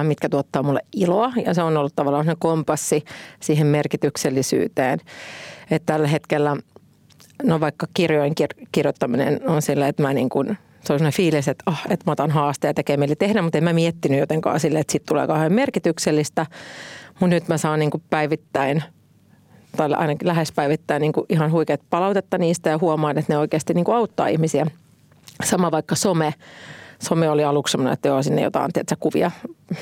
mitkä tuottaa mulle iloa. Ja se on ollut tavallaan se kompassi siihen merkityksellisyyteen. Että tällä hetkellä, no vaikka kirjojen kir- kirjoittaminen on sillä, että mä niin kuin, se on sellainen fiilis, että, oh, että mä otan haasteen ja tekee mieli tehdä, mutta en mä miettinyt jotenkaan sille, että siitä tulee kauhean merkityksellistä. Mutta nyt mä saan niin kuin päivittäin – tai ainakin lähes päivittäin niin kuin ihan huikeat palautetta niistä ja huomaan, että ne oikeasti niin kuin auttaa ihmisiä. Sama vaikka some. Some oli aluksi sellainen, että joo, sinne jotain tiedätkö, kuvia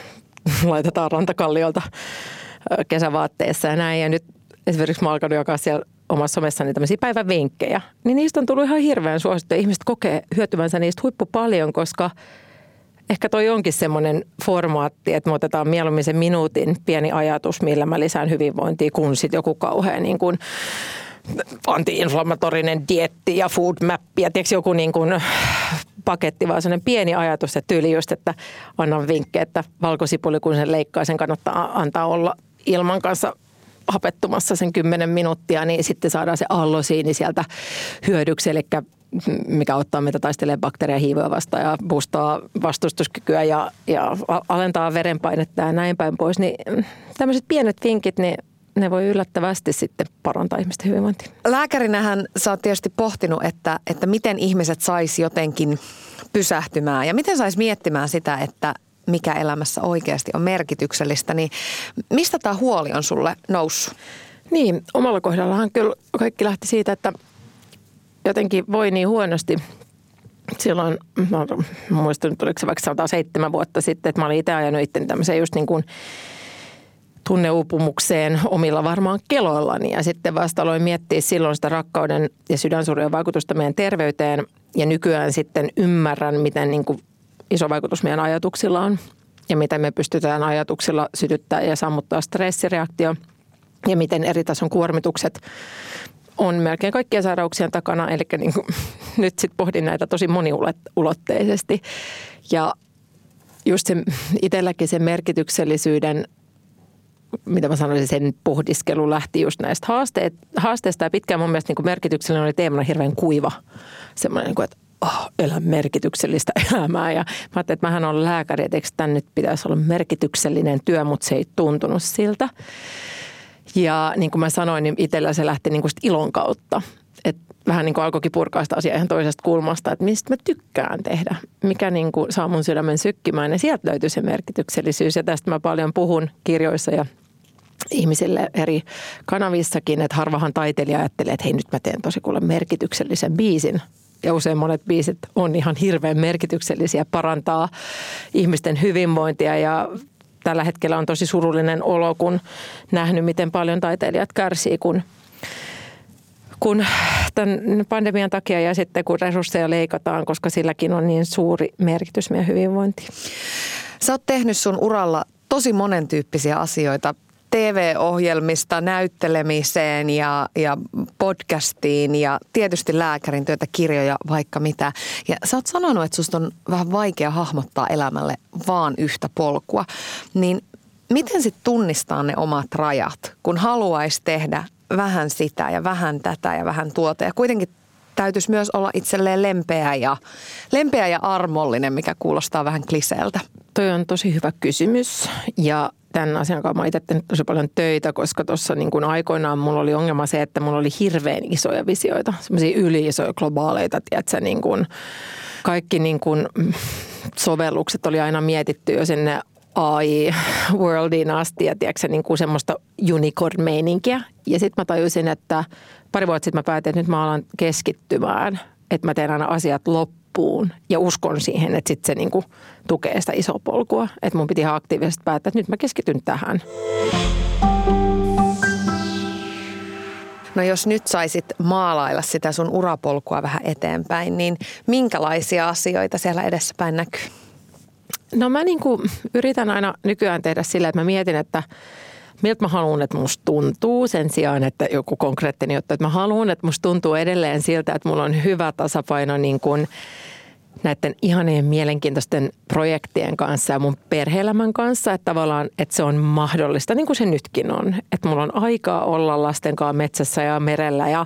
laitetaan rantakalliolta kesävaatteessa ja näin. Ja nyt esimerkiksi mä alkanut jakaa siellä omassa somessani tämmöisiä päivävinkkejä. Niin niistä on tullut ihan hirveän suosittu. Ihmiset kokee hyötyvänsä niistä huippu paljon, koska – ehkä toi onkin semmoinen formaatti, että me otetaan mieluummin se minuutin pieni ajatus, millä mä lisään hyvinvointia, kun sitten joku kauhean niin kuin anti-inflammatorinen dietti ja food map ja tiedätkö, joku niin kuin paketti, vaan sellainen pieni ajatus, että tyyli just, että annan vinkkejä, että valkosipuli kun sen leikkaa, sen kannattaa antaa olla ilman kanssa hapettumassa sen 10 minuuttia, niin sitten saadaan se allosiini sieltä hyödyksi. Eli mikä ottaa meitä taistelemaan bakteereja hiivoja vastaan ja boostaa vastustuskykyä ja, ja alentaa verenpainetta ja näin päin pois. Niin mm, tämmöiset pienet vinkit, niin ne voi yllättävästi sitten parantaa ihmisten hyvinvointia. Lääkärinähän sä oot tietysti pohtinut, että, että miten ihmiset sais jotenkin pysähtymään ja miten sais miettimään sitä, että mikä elämässä oikeasti on merkityksellistä, niin mistä tämä huoli on sulle noussut? Niin, omalla kohdallahan kyllä kaikki lähti siitä, että jotenkin voi niin huonosti. Silloin, mä muistan, oliko se vaikka 107 vuotta sitten, että mä olin itse ajanut itteni tämmöiseen just niin kuin tunneupumukseen omilla varmaan keloillani. Ja sitten vasta aloin miettiä silloin sitä rakkauden ja sydänsurjan vaikutusta meidän terveyteen. Ja nykyään sitten ymmärrän, miten niin kuin iso vaikutus meidän ajatuksilla on. Ja miten me pystytään ajatuksilla sytyttää ja sammuttaa stressireaktio. Ja miten eri tason kuormitukset on melkein kaikkien sairauksien takana. Eli niin kuin, nyt sitten pohdin näitä tosi moniulotteisesti. Ja just se, itselläkin sen merkityksellisyyden mitä mä sanoisin, sen pohdiskelu lähti just näistä haasteet, haasteista. Ja pitkään mun mielestä niin merkityksellinen oli teemana hirveän kuiva. Semmoinen, niin kuin, että oh, elä merkityksellistä elämää. Ja mä ajattelin, että mähän olen lääkäri, että eikö tämän nyt pitäisi olla merkityksellinen työ, mutta se ei tuntunut siltä. Ja niin kuin mä sanoin, niin itsellä se lähti niin kuin ilon kautta. Et vähän niin kuin alkoikin purkaa sitä asiaa ihan toisesta kulmasta, että mistä mä tykkään tehdä, mikä niin kuin saa mun sydämen sykkimään. Ja sieltä löytyy se merkityksellisyys ja tästä mä paljon puhun kirjoissa ja ihmisille eri kanavissakin, että harvahan taiteilija ajattelee, että hei nyt mä teen tosi kuule merkityksellisen biisin. Ja usein monet biisit on ihan hirveän merkityksellisiä, parantaa ihmisten hyvinvointia ja tällä hetkellä on tosi surullinen olo, kun nähnyt, miten paljon taiteilijat kärsii, kun kun tämän pandemian takia ja sitten kun resursseja leikataan, koska silläkin on niin suuri merkitys meidän hyvinvointiin. Sä oot tehnyt sun uralla tosi monen tyyppisiä asioita. TV-ohjelmista näyttelemiseen ja, ja podcastiin ja tietysti lääkärin työtä, kirjoja, vaikka mitä. Ja sä oot sanonut, että susta on vähän vaikea hahmottaa elämälle vaan yhtä polkua. Niin miten sitten tunnistaa ne omat rajat, kun haluaisi tehdä vähän sitä ja vähän tätä ja vähän tuota ja kuitenkin täytyisi myös olla itselleen lempeä ja, lempeä ja armollinen, mikä kuulostaa vähän kliseeltä. toi on tosi hyvä kysymys ja tämän asian kanssa mä itse tehnyt tosi paljon töitä, koska tuossa niin kuin aikoinaan mulla oli ongelma se, että mulla oli hirveän isoja visioita, semmoisia yli isoja globaaleita, tiedätkö, niin kuin kaikki niin kuin sovellukset oli aina mietitty jo sinne AI-worldiin asti ja tiedätkö, niin kuin semmoista unicorn-meininkiä. Ja sitten mä tajusin, että pari vuotta sitten mä päätin, että nyt mä alan keskittymään, että mä teen aina asiat loppuun ja uskon siihen, että sitten se niin kuin tukee sitä isoa polkua. Että mun piti ihan aktiivisesti päättää, että nyt mä keskityn tähän. No jos nyt saisit maalailla sitä sun urapolkua vähän eteenpäin, niin minkälaisia asioita siellä edessäpäin näkyy? No mä niin kuin yritän aina nykyään tehdä sillä, että mä mietin, että miltä mä haluan, että musta tuntuu sen sijaan, että joku konkreettinen juttu. Että mä haluan, että musta tuntuu edelleen siltä, että mulla on hyvä tasapaino niin kuin näiden ihanien mielenkiintoisten projektien kanssa ja mun perheelämän kanssa, että tavallaan, että se on mahdollista, niin kuin se nytkin on. Että mulla on aikaa olla lasten kanssa metsässä ja merellä ja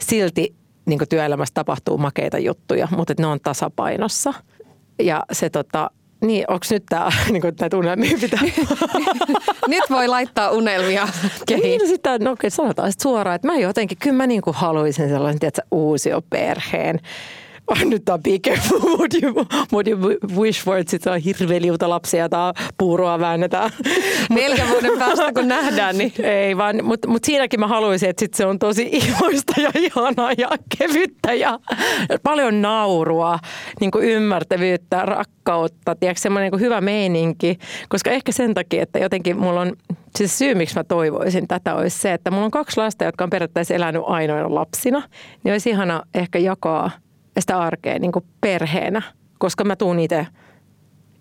silti niin kuin työelämässä tapahtuu makeita juttuja, mutta että ne on tasapainossa. Ja se tota, niin, onko nyt tämä, niin kuin näitä unelmia pitää? nyt voi laittaa unelmia kehiin. Niin, sitä, no okei, sanotaan sitten suoraan, että mä jotenkin, kyllä mä niin kuin haluaisin sellaisen, tiedätkö, uusioperheen. Nyt on be careful what you, what you wish for, että sitten on hirveä liuta lapsia tai puuroa väännetään. Neljän vuoden päästä kun nähdään, niin... Ei vaan, mutta mut siinäkin mä haluaisin, että sit se on tosi iloista ja ihanaa ja kevyttä ja paljon naurua, niin kuin ymmärtävyyttä, rakkautta, tiedätkö, semmoinen niin hyvä meininki. Koska ehkä sen takia, että jotenkin mulla on, siis syy miksi mä toivoisin tätä olisi se, että mulla on kaksi lasta, jotka on periaatteessa elänyt ainoina lapsina, niin olisi ihana ehkä jakaa – sitä arkea niin kuin perheenä, koska mä tuun itse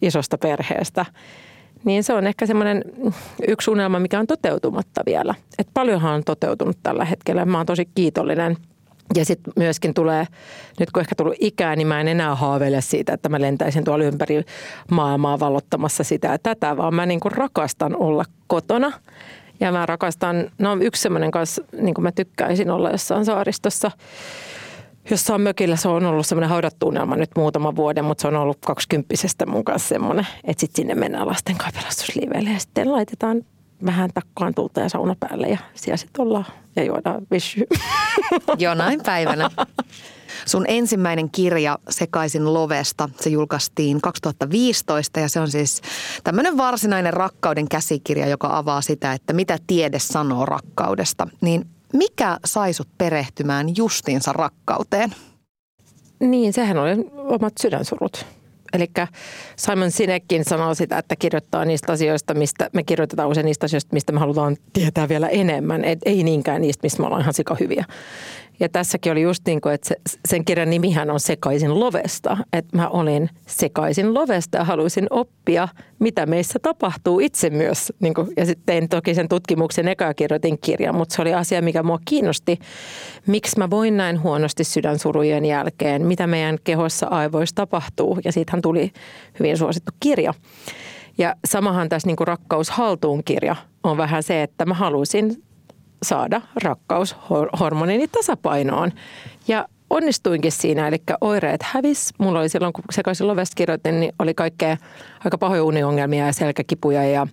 isosta perheestä. Niin se on ehkä semmoinen yksi unelma, mikä on toteutumatta vielä. Et paljonhan on toteutunut tällä hetkellä. Mä oon tosi kiitollinen. Ja sitten myöskin tulee, nyt kun ehkä tullut ikää, niin mä en enää haaveile siitä, että mä lentäisin tuolla ympäri maailmaa valottamassa sitä ja tätä, vaan mä niin rakastan olla kotona. Ja mä rakastan, no yksi semmoinen kanssa, niin kuin mä tykkäisin olla jossain saaristossa – jossain mökillä se on ollut semmoinen haudattu unelma nyt muutama vuoden, mutta se on ollut kaksikymppisestä mun kanssa semmoinen, että sitten sinne mennään lasten kanssa ja sitten laitetaan vähän takkaan tulta ja sauna päälle ja siellä sitten ollaan ja juodaan vishy. Jonain päivänä. Sun ensimmäinen kirja Sekaisin lovesta, se julkaistiin 2015 ja se on siis tämmöinen varsinainen rakkauden käsikirja, joka avaa sitä, että mitä tiede sanoo rakkaudesta. Niin mikä sai sut perehtymään justiinsa rakkauteen? Niin, sehän oli omat sydänsurut. Eli Simon Sinekkin sanoo sitä, että kirjoittaa niistä asioista, mistä me kirjoitetaan usein niistä asioista, mistä me halutaan tietää vielä enemmän. Et ei niinkään niistä, mistä me ollaan ihan sika hyviä. Ja tässäkin oli just niin kuin, että sen kirjan nimihän on Sekaisin lovesta. Että mä olin sekaisin lovesta ja haluaisin oppia, mitä meissä tapahtuu itse myös. Niin kuin, ja sitten tein toki sen tutkimuksen eka kirjoitin kirjan, mutta se oli asia, mikä mua kiinnosti. Miksi mä voin näin huonosti sydänsurujen jälkeen, mitä meidän kehossa aivoissa tapahtuu. Ja siitähän tuli hyvin suosittu kirja. Ja samahan tässä niin kuin Rakkaus haltuun kirja on vähän se, että mä halusin saada rakkaushormonini tasapainoon. Ja onnistuinkin siinä, eli oireet hävis. Mulla oli silloin, kun sekaisin lovesta kirjoitin, niin oli kaikkea aika pahoja uniongelmia ja selkäkipuja ja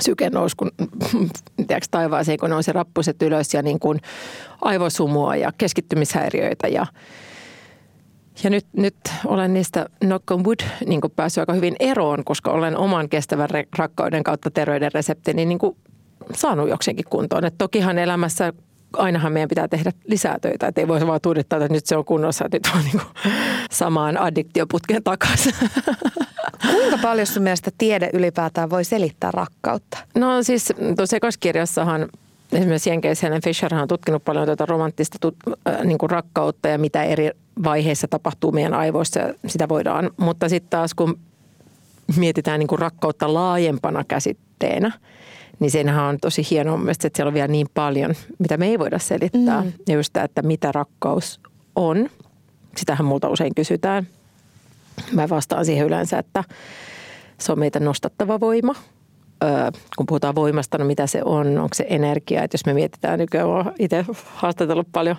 syke nousi kun, tiedätkö, taivaaseen, kun nousi rappuset ylös ja niin kuin aivosumua ja keskittymishäiriöitä ja ja nyt, nyt olen niistä knock on wood niin päässyt aika hyvin eroon, koska olen oman kestävän rakkauden kautta terveyden reseptini niin kuin saanut jokseenkin kuntoon. Et tokihan elämässä ainahan meidän pitää tehdä lisää töitä, että ei voi vaan tuudittaa, että nyt se on kunnossa, että nyt on niin kuin samaan addiktioputkeen takaisin. Kuinka paljon sun mielestä tiede ylipäätään voi selittää rakkautta? No siis tuossa ekoskirjassahan esimerkiksi Jenkeissä Helen Fisher on tutkinut paljon tuota romanttista tut, äh, niin kuin rakkautta ja mitä eri vaiheissa tapahtuu meidän aivoissa sitä voidaan. Mutta sitten taas kun mietitään niin kuin rakkautta laajempana käsitteenä, niin siinähän on tosi hienoa mielestäni, että siellä on vielä niin paljon, mitä me ei voida selittää. Mm. Ja just tämä, että mitä rakkaus on. Sitähän multa usein kysytään. Mä vastaan siihen yleensä, että se on meitä nostattava voima. Öö, kun puhutaan voimasta, no mitä se on? Onko se energia? Että jos me mietitään nykyään, olen itse haastatellut paljon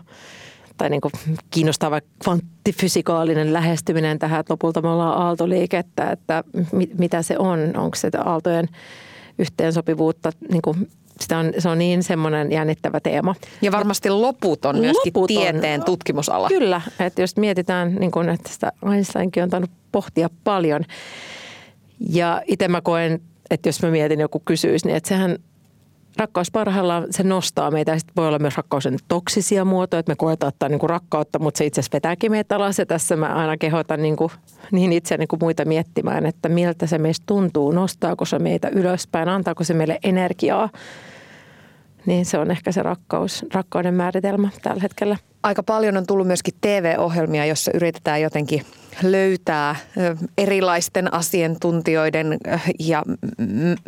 tai niin kuin kiinnostava kvanttifysikaalinen lähestyminen tähän, että lopulta me ollaan aaltoliikettä, että mit, mitä se on, onko se aaltojen yhteensopivuutta, niin kuin sitä on, se on niin semmoinen jännittävä teema. Ja varmasti loputon myöskin loputon. tieteen tutkimusala. Kyllä, että jos mietitään, niin kuin, että sitä Einsteinkin on tainnut pohtia paljon. Ja itse mä koen, että jos mä mietin joku kysyisi, niin että sehän rakkaus parhaillaan, se nostaa meitä. Sitten voi olla myös rakkauden toksisia muotoja, että me koetaan ottaa niin kuin rakkautta, mutta se itse asiassa vetääkin meitä alas. Ja tässä mä aina kehotan niin, kuin, niin itseäni kuin muita miettimään, että miltä se meistä tuntuu, nostaako se meitä ylöspäin, antaako se meille energiaa – niin se on ehkä se rakkaus, rakkauden määritelmä tällä hetkellä. Aika paljon on tullut myöskin TV-ohjelmia, jossa yritetään jotenkin löytää erilaisten asiantuntijoiden ja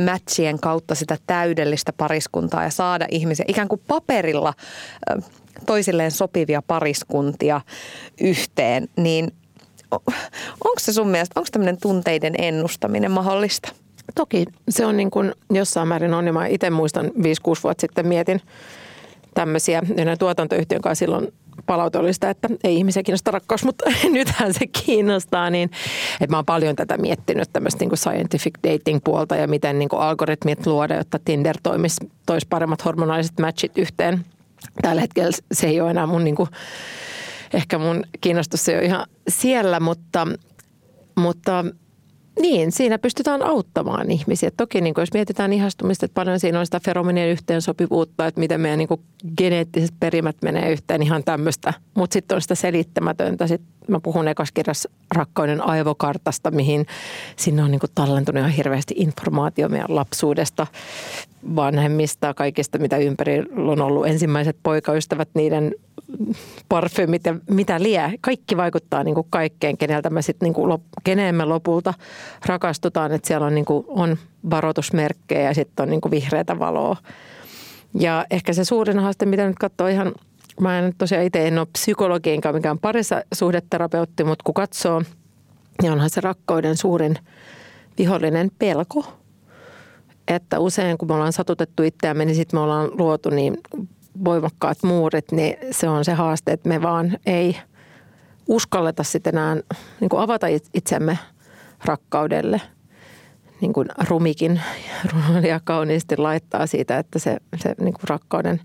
matchien kautta sitä täydellistä pariskuntaa ja saada ihmisiä ikään kuin paperilla toisilleen sopivia pariskuntia yhteen, niin onko se sun mielestä, onko tämmöinen tunteiden ennustaminen mahdollista? Toki se on niin kuin jossain määrin on, ja mä itse muistan 5-6 vuotta sitten mietin tämmöisiä, ja tuotantoyhtiön kanssa silloin palaute oli sitä, että ei ihmisiä kiinnosta rakkaus, mutta nythän se kiinnostaa, niin että mä oon paljon tätä miettinyt tämmöistä niin kuin scientific dating puolta ja miten niin kuin algoritmit luoda, jotta Tinder toimisi, toisi paremmat hormonaaliset matchit yhteen. Tällä hetkellä se ei ole enää mun niin kuin, ehkä mun kiinnostus ei ole ihan siellä, mutta, mutta niin, siinä pystytään auttamaan ihmisiä. Toki niin kuin jos mietitään ihastumista, että paljon siinä on sitä feromonien yhteensopivuutta, että miten meidän niin kuin geneettiset perimät menee yhteen, ihan tämmöistä. Mutta sitten on sitä selittämätöntä. Sitten mä puhun ekassa rakkauden aivokartasta, mihin sinne on niin tallentunut ihan hirveästi informaatio meidän lapsuudesta, vanhemmista, kaikista mitä ympärillä on ollut. Ensimmäiset poikaystävät, niiden parfymit ja mitä lie. Kaikki vaikuttaa niin kuin kaikkeen, keneltä me sitten, niin kuin, keneen me lopulta rakastutaan. Että siellä on, niin kuin, on varoitusmerkkejä ja sitten on niin kuin vihreätä valoa. Ja ehkä se suurin haaste, mitä nyt katsoo ihan, mä en tosiaan itse en ole psykologiinkaan mikään parissa suhdeterapeutti, mutta kun katsoo, niin onhan se rakkauden suurin vihollinen pelko. Että usein kun me ollaan satutettu itseämme, niin sitten me ollaan luotu niin voimakkaat muurit, niin se on se haaste, että me vaan ei uskalleta sitten enää niin kuin avata itsemme rakkaudelle. Niin kuin Rumikin ja kauniisti laittaa siitä, että se, se niin kuin rakkauden,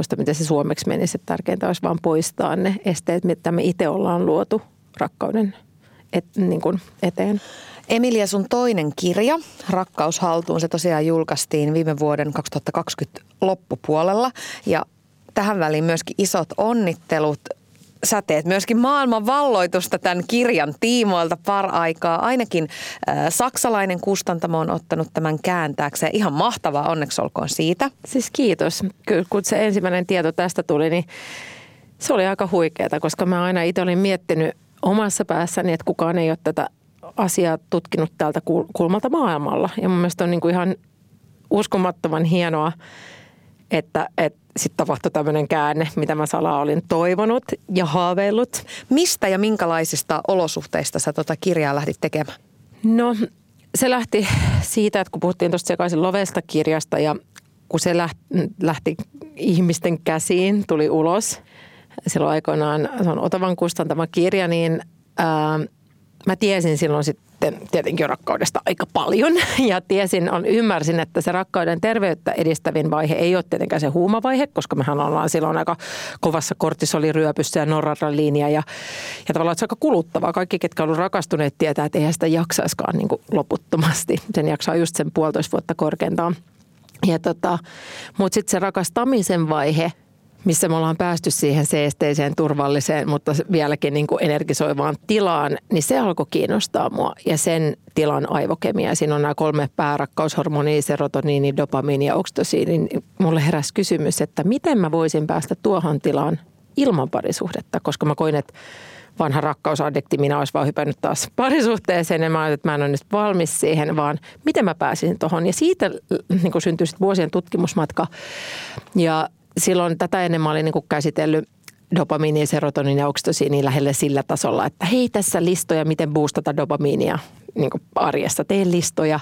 muista miten se suomeksi menisi, että tärkeintä olisi vaan poistaa ne esteet, mitä me itse ollaan luotu rakkauden et, niin kuin eteen. Emilia, sun toinen kirja, Rakkaus haltuun, se tosiaan julkaistiin viime vuoden 2020 loppupuolella. Ja tähän väliin myöskin isot onnittelut. Sä teet myöskin maailman valloitusta tämän kirjan tiimoilta par aikaa. Ainakin äh, saksalainen kustantamo on ottanut tämän kääntääkseen. Ihan mahtavaa, onneksi olkoon siitä. Siis kiitos. Kyllä kun se ensimmäinen tieto tästä tuli, niin se oli aika huikeaa, koska mä aina itse olin miettinyt omassa päässäni, että kukaan ei ole tätä asiaa tutkinut tältä kulmalta maailmalla. Ja mun mielestä on niin kuin ihan uskomattoman hienoa, että, että sitten tapahtui tämmöinen käänne, mitä mä salaa olin toivonut ja haaveillut. Mistä ja minkälaisista olosuhteista sä tota kirjaa lähdit tekemään? No se lähti siitä, että kun puhuttiin tuosta sekaisin lovesta kirjasta ja kun se lähti, lähti ihmisten käsiin, tuli ulos. Silloin aikoinaan, se on Otavan kustantama kirja, niin ää, mä tiesin silloin sitten tietenkin rakkaudesta aika paljon ja tiesin, on, ymmärsin, että se rakkauden terveyttä edistävin vaihe ei ole tietenkään se huumavaihe, koska mehän ollaan silloin aika kovassa kortisoliryöpyssä ja norradraliinia ja, ja tavallaan se on aika kuluttavaa. Kaikki, ketkä ovat rakastuneet, tietää, että eihän sitä jaksaiskaan niin loputtomasti. Sen jaksaa just sen puolitoista vuotta korkeintaan. Ja tota, mutta sitten se rakastamisen vaihe – missä me ollaan päästy siihen seesteiseen, turvalliseen, mutta vieläkin niin kuin energisoivaan tilaan, niin se alkoi kiinnostaa mua. Ja sen tilan aivokemia, siinä on nämä kolme päärakkaushormonia, serotoniini, dopamiini ja oksitosiini. Mulle heräsi kysymys, että miten mä voisin päästä tuohon tilaan ilman parisuhdetta, koska mä koin, että vanha rakkausadekti, minä olisi vaan hypännyt taas parisuhteeseen ja mä että mä en ole nyt valmis siihen, vaan miten mä pääsin tuohon. Ja siitä niin syntyi sitten vuosien tutkimusmatka ja silloin tätä ennen mä olin niin käsitellyt dopamiini, serotonin ja oksitosiini lähelle sillä tasolla, että hei tässä listoja, miten boostata dopamiinia niin arjessa. Tee listoja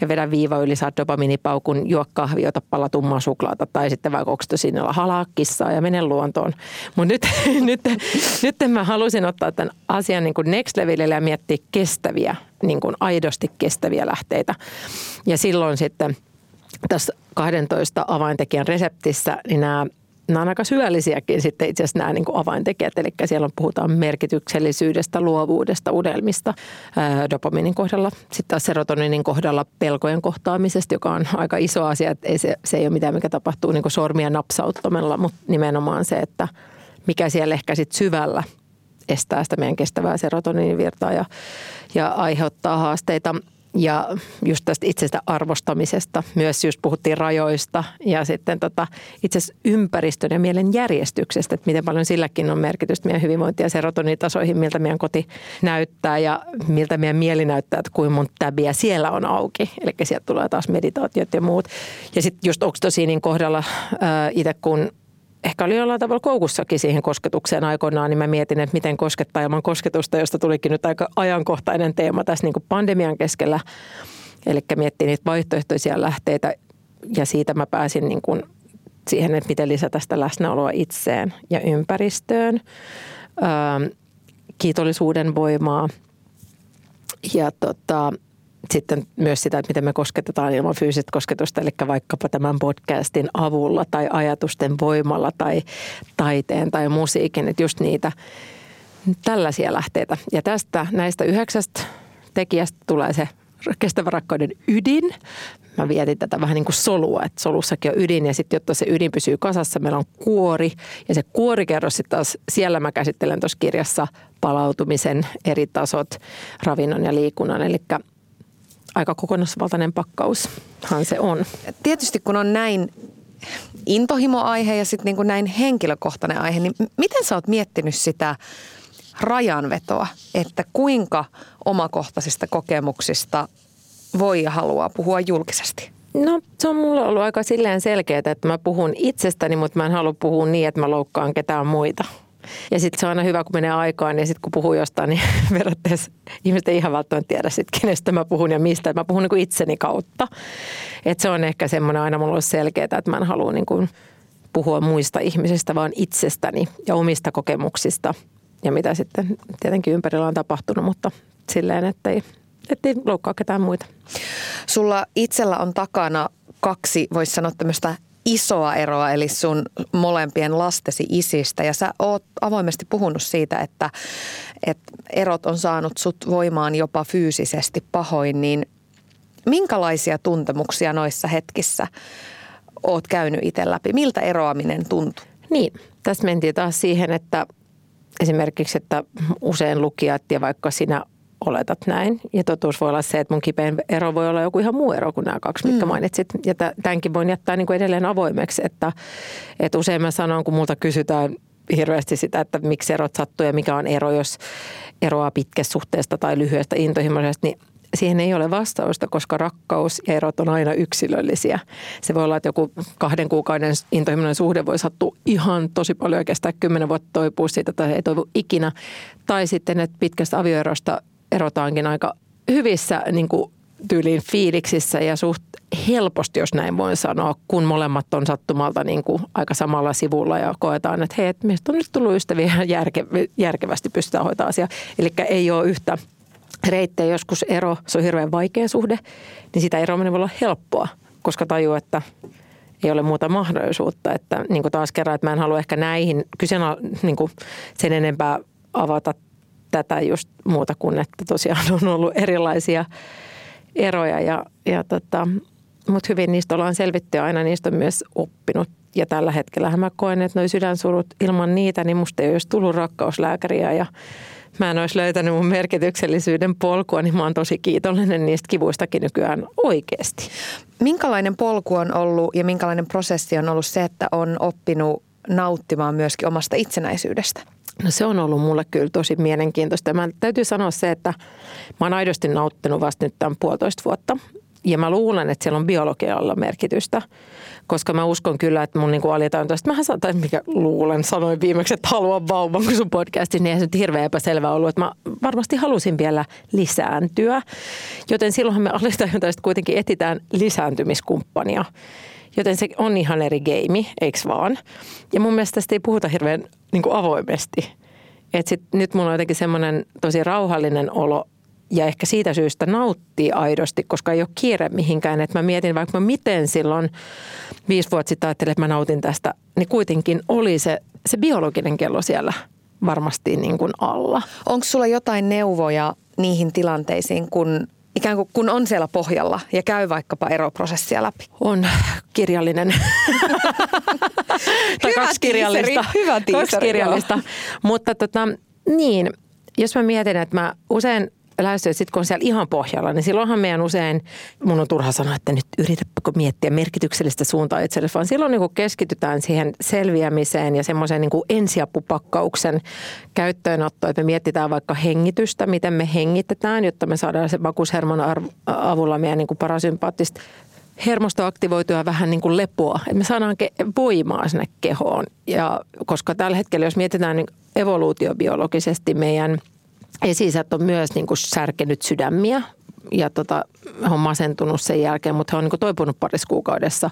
ja vedä viiva yli, saat dopaminipaukun, juo kahvia, ota pala tummaa suklaata tai sitten vaikka oksitosiinilla halaa kissaa ja mene luontoon. Mutta nyt, nyt, nyt mä halusin ottaa tämän asian niin next levelille ja miettiä kestäviä, niin aidosti kestäviä lähteitä. Ja silloin sitten tässä 12 avaintekijän reseptissä, niin nämä nämä on aika syvällisiäkin sitten itse asiassa nämä niin kuin avaintekijät. Eli siellä on, puhutaan merkityksellisyydestä, luovuudesta, unelmista dopaminin kohdalla. Sitten taas serotoninin kohdalla pelkojen kohtaamisesta, joka on aika iso asia. Että ei se, se ei ole mitään, mikä tapahtuu niin kuin sormia napsauttamalla, mutta nimenomaan se, että mikä siellä ehkä sitten syvällä estää sitä meidän kestävää serotoninivirtaa ja, ja aiheuttaa haasteita – ja just tästä itsestä arvostamisesta. Myös just puhuttiin rajoista ja sitten tota, itse ympäristön ja mielen järjestyksestä, että miten paljon silläkin on merkitystä meidän hyvinvointi- ja serotonitasoihin, miltä meidän koti näyttää ja miltä meidän mieli näyttää, että kuin mun täbiä siellä on auki. Eli sieltä tulee taas meditaatiot ja muut. Ja sitten just oksitosiinin kohdalla itse kun ehkä oli jollain tavalla koukussakin siihen kosketukseen aikoinaan, niin mä mietin, että miten koskettaa. Ilman kosketusta, josta tulikin nyt aika ajankohtainen teema tässä niin kuin pandemian keskellä. Eli miettii niitä vaihtoehtoisia lähteitä ja siitä mä pääsin niin kuin siihen, että miten lisätä sitä läsnäoloa itseen ja ympäristöön, öö, kiitollisuuden voimaa. Ja tota, sitten myös sitä, että miten me kosketetaan ilman fyysistä kosketusta, eli vaikkapa tämän podcastin avulla tai ajatusten voimalla tai taiteen tai musiikin, että just niitä tällaisia lähteitä. Ja tästä näistä yhdeksästä tekijästä tulee se kestävän rakkauden ydin. Mä vietin tätä vähän niin kuin solua, että solussakin on ydin ja sitten jotta se ydin pysyy kasassa, meillä on kuori. Ja se kuorikerros sitten taas, siellä mä käsittelen tuossa kirjassa palautumisen eri tasot, ravinnon ja liikunnan. Eli aika kokonaisvaltainen pakkaushan se on. Tietysti kun on näin intohimoaihe ja sitten niin näin henkilökohtainen aihe, niin miten sä oot miettinyt sitä rajanvetoa, että kuinka omakohtaisista kokemuksista voi ja haluaa puhua julkisesti? No se on mulla ollut aika silleen selkeää, että mä puhun itsestäni, mutta mä en halua puhua niin, että mä loukkaan ketään muita. Ja sitten se on aina hyvä, kun menee aikaan, niin sitten kun puhuu jostain, niin periaatteessa ihmiset ei ihan välttämättä tiedä sit, kenestä mä puhun ja mistä. Mä puhun niin kuin itseni kautta. Et se on ehkä semmoinen aina mulla on selkeää, että mä en halua niin kuin puhua muista ihmisistä, vaan itsestäni ja omista kokemuksista ja mitä sitten tietenkin ympärillä on tapahtunut, mutta silleen, ettei, ettei loukkaa ketään muita. Sulla itsellä on takana kaksi, voisi sanoa tämmöistä isoa eroa, eli sun molempien lastesi isistä. Ja sä oot avoimesti puhunut siitä, että, että erot on saanut sut voimaan jopa fyysisesti pahoin, niin minkälaisia tuntemuksia noissa hetkissä oot käynyt itse läpi? Miltä eroaminen tuntuu? Niin, tässä mentiin taas siihen, että esimerkiksi, että usein lukijat ja vaikka sinä oletat näin. Ja totuus voi olla se, että mun kipein ero voi olla joku ihan muu ero kuin nämä kaksi, mitkä mm. mainitsit. Ja tämänkin voin jättää niin kuin edelleen avoimeksi, että, että usein mä sanon, kun multa kysytään hirveästi sitä, että miksi erot sattuu ja mikä on ero, jos eroaa pitkästä suhteesta tai lyhyestä intohimoisesta, niin siihen ei ole vastausta, koska rakkaus ja erot on aina yksilöllisiä. Se voi olla, että joku kahden kuukauden intohimoinen suhde voi sattua ihan tosi paljon ja kestää kymmenen vuotta toipua siitä tai ei toivu ikinä. Tai sitten, että pitkästä avioerosta erotaankin aika hyvissä niin kuin tyyliin fiiliksissä ja suht helposti, jos näin voin sanoa, kun molemmat on sattumalta niin kuin aika samalla sivulla ja koetaan, että hei, että meistä on nyt tullut ystäviä järke, järkevästi pystytään hoitaa asia. Eli ei ole yhtä reittejä. Joskus ero, se on hirveän vaikea suhde, niin sitä eroaminen voi olla helppoa, koska tajuu, että ei ole muuta mahdollisuutta. Että niin kuin taas kerran, että mä en halua ehkä näihin kyseenä niin kuin sen enempää avata tätä just muuta kuin, että tosiaan on ollut erilaisia eroja. Ja, ja tota, mutta hyvin niistä ollaan selvitty ja aina niistä on myös oppinut. Ja tällä hetkellä mä koen, että noi sydänsurut ilman niitä, niin musta ei olisi tullut rakkauslääkäriä ja mä en olisi löytänyt mun merkityksellisyyden polkua, niin mä oon tosi kiitollinen niistä kivuistakin nykyään oikeasti. Minkälainen polku on ollut ja minkälainen prosessi on ollut se, että on oppinut nauttimaan myöskin omasta itsenäisyydestä? No se on ollut mulle kyllä tosi mielenkiintoista. Mä täytyy sanoa se, että mä oon aidosti nauttinut vasta nyt tämän puolitoista vuotta. Ja mä luulen, että siellä on biologialla merkitystä, koska mä uskon kyllä, että mun niin alitajuntaista, mähän saatan, mikä luulen, sanoin viimeksi, että haluan vauvan, kun sun podcastissa, niin ei se nyt hirveän epäselvä ollut, että mä varmasti halusin vielä lisääntyä. Joten silloinhan me alitajuntaista kuitenkin etitään lisääntymiskumppania. Joten se on ihan eri game, eikö vaan? Ja mun mielestä tästä ei puhuta hirveän niin kuin avoimesti. Et sit, nyt mulla on jotenkin semmoinen tosi rauhallinen olo ja ehkä siitä syystä nauttii aidosti, koska ei ole kiire mihinkään. Että mä mietin vaikka mä miten silloin viisi vuotta sitten ajattelin, että mä nautin tästä, niin kuitenkin oli se, se biologinen kello siellä varmasti niin kuin alla. Onko sulla jotain neuvoja niihin tilanteisiin, kun ikään kuin kun on siellä pohjalla ja käy vaikkapa eroprosessia läpi? On kirjallinen. tai Hyvä kaksi kirjallista. tiiseri, hyvä tiiseri, kaksi kirjallista. Mutta tota, niin, jos mä mietin, että mä usein lähestyä, sitten kun on siellä ihan pohjalla, niin silloinhan meidän usein, mun on turha sanoa, että nyt yritäpä miettiä merkityksellistä suuntaa itsellesi, vaan silloin niin keskitytään siihen selviämiseen ja semmoisen niin ensiapupakkauksen käyttöönottoon, että me mietitään vaikka hengitystä, miten me hengitetään, jotta me saadaan se vakuushermon avulla meidän niin parasympaattista hermosto aktivoitua vähän niin kuin lepoa, että me saadaan voimaa sinne kehoon. Ja koska tällä hetkellä, jos mietitään niin evoluutiobiologisesti meidän – esi on myös niin kuin särkenyt sydämiä ja tota, he on masentunut sen jälkeen, mutta he on niin kuin toipunut parissa kuukaudessa.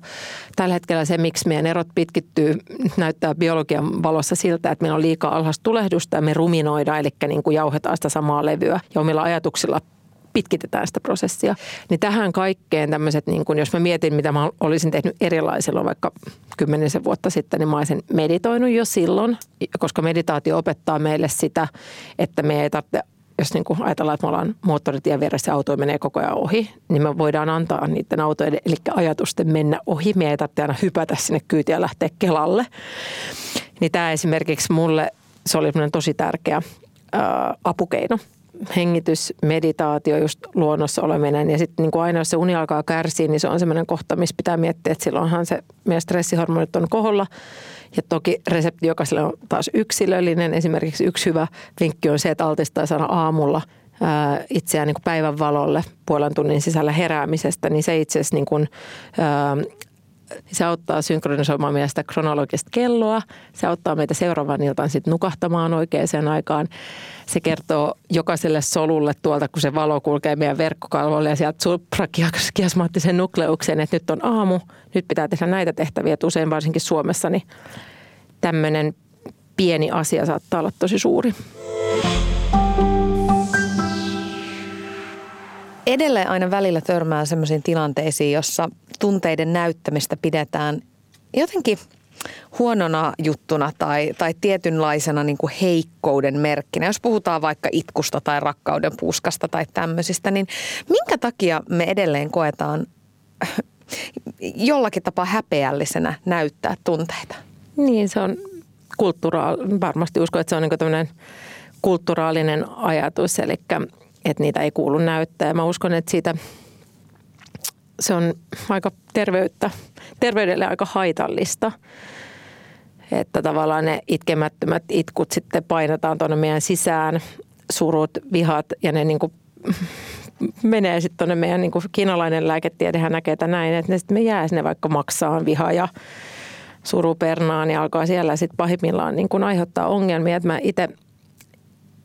Tällä hetkellä se, miksi meidän erot pitkittyy, näyttää biologian valossa siltä, että meillä on liikaa alhaista tulehdusta ja me ruminoidaan, eli niin kuin jauhetaan sitä samaa levyä ja omilla ajatuksilla pitkitetään sitä prosessia. Niin tähän kaikkeen tämmöiset, niin kun jos mä mietin, mitä mä olisin tehnyt erilaisilla vaikka kymmenisen vuotta sitten, niin mä olisin meditoinut jo silloin, koska meditaatio opettaa meille sitä, että me ei tarvitse jos niin kuin ajatellaan, että me ollaan moottoritien vieressä ja auto menee koko ajan ohi, niin me voidaan antaa niiden autojen, eli ajatusten mennä ohi. Me ei tarvitse aina hypätä sinne kyytiä ja lähteä Kelalle. Niin tämä esimerkiksi mulle, se oli tosi tärkeä ää, apukeino hengitys, meditaatio, just luonnossa oleminen. Ja sitten niin aina, jos se uni alkaa kärsiä, niin se on semmoinen kohta, missä pitää miettiä, että silloinhan se meidän stressihormonit on koholla. Ja toki resepti jokaiselle on taas yksilöllinen. Esimerkiksi yksi hyvä vinkki on se, että altistaa sana aamulla itseään niin päivän valolle puolen tunnin sisällä heräämisestä, niin se itse asiassa niin kuin, se auttaa synkronisoimaan meidän sitä kronologista kelloa. Se auttaa meitä seuraavan iltaan sitten nukahtamaan oikeaan aikaan. Se kertoo jokaiselle solulle tuolta, kun se valo kulkee meidän verkkokalvoille ja sieltä suprakiasmaattisen nukleukseen, että nyt on aamu, nyt pitää tehdä näitä tehtäviä. Että usein varsinkin Suomessa niin tämmöinen pieni asia saattaa olla tosi suuri. Edelleen aina välillä törmää sellaisiin tilanteisiin, jossa tunteiden näyttämistä pidetään jotenkin huonona juttuna tai, tai tietynlaisena niin kuin heikkouden merkkinä. Jos puhutaan vaikka itkusta tai rakkauden puskasta tai tämmöisistä, niin minkä takia me edelleen koetaan jollakin tapaa häpeällisenä näyttää tunteita? Niin, se on kulttuuraal, varmasti uskon, että se on niin kulttuuraalinen ajatus, eli että niitä ei kuulu näyttää. Mä uskon, että siitä se on aika terveyttä, terveydelle aika haitallista. Että tavallaan ne itkemättömät itkut sitten painetaan tuonne meidän sisään, surut, vihat ja ne niin kuin menee sitten tuonne meidän niin kuin kiinalainen lääketiedehän näkee, että näin, että ne sitten me jää sinne vaikka maksaan viha ja surupernaan ja alkaa siellä sitten pahimmillaan niin kuin aiheuttaa ongelmia. Että mä itse,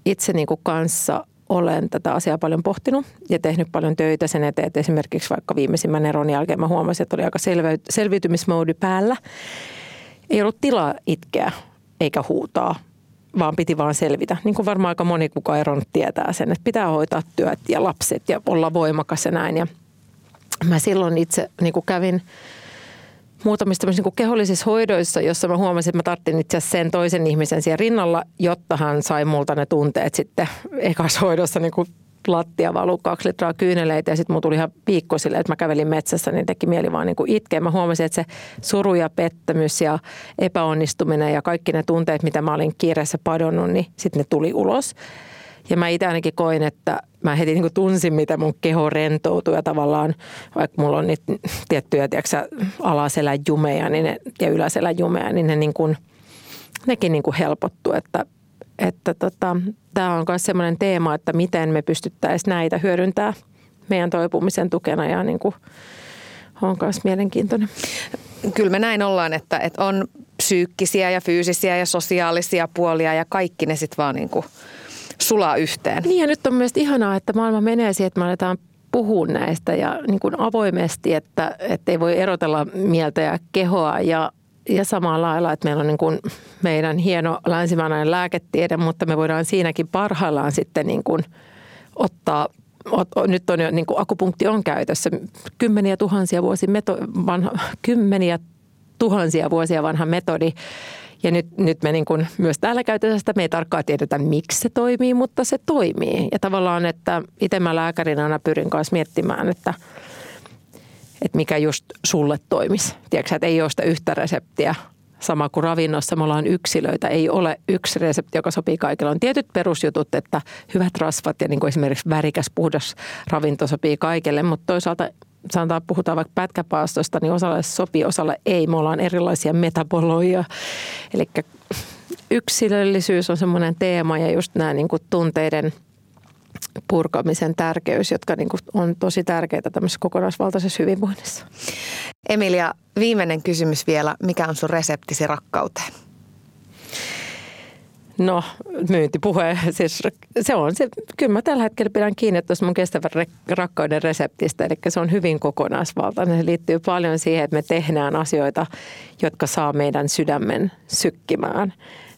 itse niin kuin kanssa olen tätä asiaa paljon pohtinut ja tehnyt paljon töitä sen eteen, että esimerkiksi vaikka viimeisimmän eron jälkeen mä huomasin, että oli aika selviytymismoodi päällä. Ei ollut tilaa itkeä eikä huutaa, vaan piti vaan selvitä. Niin kuin varmaan aika moni kuka eronnut tietää sen, että pitää hoitaa työt ja lapset ja olla voimakas ja näin. Ja mä silloin itse niin kuin kävin muutamissa niin kehollisissa hoidoissa, jossa mä huomasin, että mä tarttin itse asiassa sen toisen ihmisen siellä rinnalla, jotta hän sai multa ne tunteet sitten ekassa hoidossa niin kuin lattia valuu kaksi litraa kyyneleitä ja sitten mulla tuli ihan viikko sille, että mä kävelin metsässä, niin teki mieli vaan niin kuin itkeä. Mä huomasin, että se suru ja pettämys ja epäonnistuminen ja kaikki ne tunteet, mitä mä olin kiireessä padonnut, niin sitten ne tuli ulos. Ja mä itse ainakin koin, että mä heti niin tunsin, mitä mun keho rentoutui ja tavallaan, vaikka mulla on niitä tiettyjä tiedätkö, alaselän jumeja niin ne, ja yläselän jumeja, niin ne niin kuin, nekin niin kuin helpottu, että, että tota, tämä on myös semmoinen teema, että miten me pystyttäisiin näitä hyödyntää meidän toipumisen tukena ja niin kuin on myös mielenkiintoinen. Kyllä me näin ollaan, että, että on psyykkisiä ja fyysisiä ja sosiaalisia puolia ja kaikki ne sitten vaan niin kuin sulaa yhteen. Niin ja nyt on myös ihanaa, että maailma menee siihen, että me aletaan puhua näistä ja niin kuin avoimesti, että, että ei voi erotella mieltä ja kehoa ja ja samalla lailla, että meillä on niin kuin meidän hieno länsimainen lääketiede, mutta me voidaan siinäkin parhaillaan sitten niin kuin ottaa nyt on jo niin kuin akupunkti on käytössä kymmeniä tuhansia vuosia meto, vanha, kymmeniä tuhansia vuosia vanha metodi. Ja nyt, nyt me niin kuin myös täällä käytetään sitä, me ei tarkkaan tiedetä miksi se toimii, mutta se toimii. Ja tavallaan, että itse mä lääkärinä aina pyrin kanssa miettimään, että, että mikä just sulle toimisi. Tiedätkö, että ei ole sitä yhtä reseptiä, sama kuin ravinnossa, me ollaan yksilöitä, ei ole yksi resepti, joka sopii kaikille. On tietyt perusjutut, että hyvät rasvat ja niin kuin esimerkiksi värikäs, puhdas ravinto sopii kaikille, mutta toisaalta sanotaan, puhutaan vaikka pätkäpaastosta, niin osalle sopii, osalle ei. Me ollaan erilaisia metaboloja. Eli yksilöllisyys on semmoinen teema ja just nämä niin kuin tunteiden purkamisen tärkeys, jotka niin kuin on tosi tärkeitä tämmöisessä kokonaisvaltaisessa hyvinvoinnissa. Emilia, viimeinen kysymys vielä. Mikä on sun reseptisi rakkauteen? No, myyntipuhe, siis se on se, kyllä mä tällä hetkellä pidän kiinni tuosta mun kestävän rakkauden reseptistä, eli se on hyvin kokonaisvaltainen. Se liittyy paljon siihen, että me tehdään asioita, jotka saa meidän sydämen sykkimään.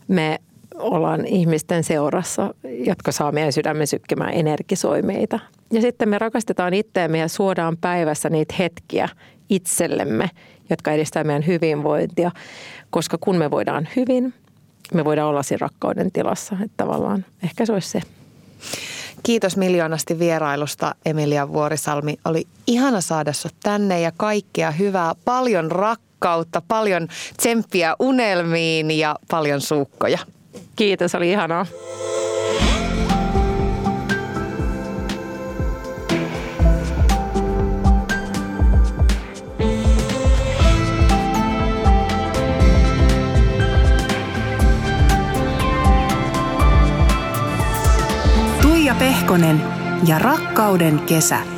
Me ollaan ihmisten seurassa, jotka saa meidän sydämen sykkimään, energisoi meitä. Ja sitten me rakastetaan itseämme ja suodaan päivässä niitä hetkiä itsellemme, jotka edistää meidän hyvinvointia, koska kun me voidaan hyvin – me voidaan olla siinä rakkauden tilassa. Että tavallaan ehkä se olisi se. Kiitos miljoonasti vierailusta Emilia Vuorisalmi. Oli ihana saada sinut tänne ja kaikkea hyvää. Paljon rakkautta, paljon tsemppiä unelmiin ja paljon suukkoja. Kiitos, oli ihanaa. Pehkonen ja Rakkauden kesä.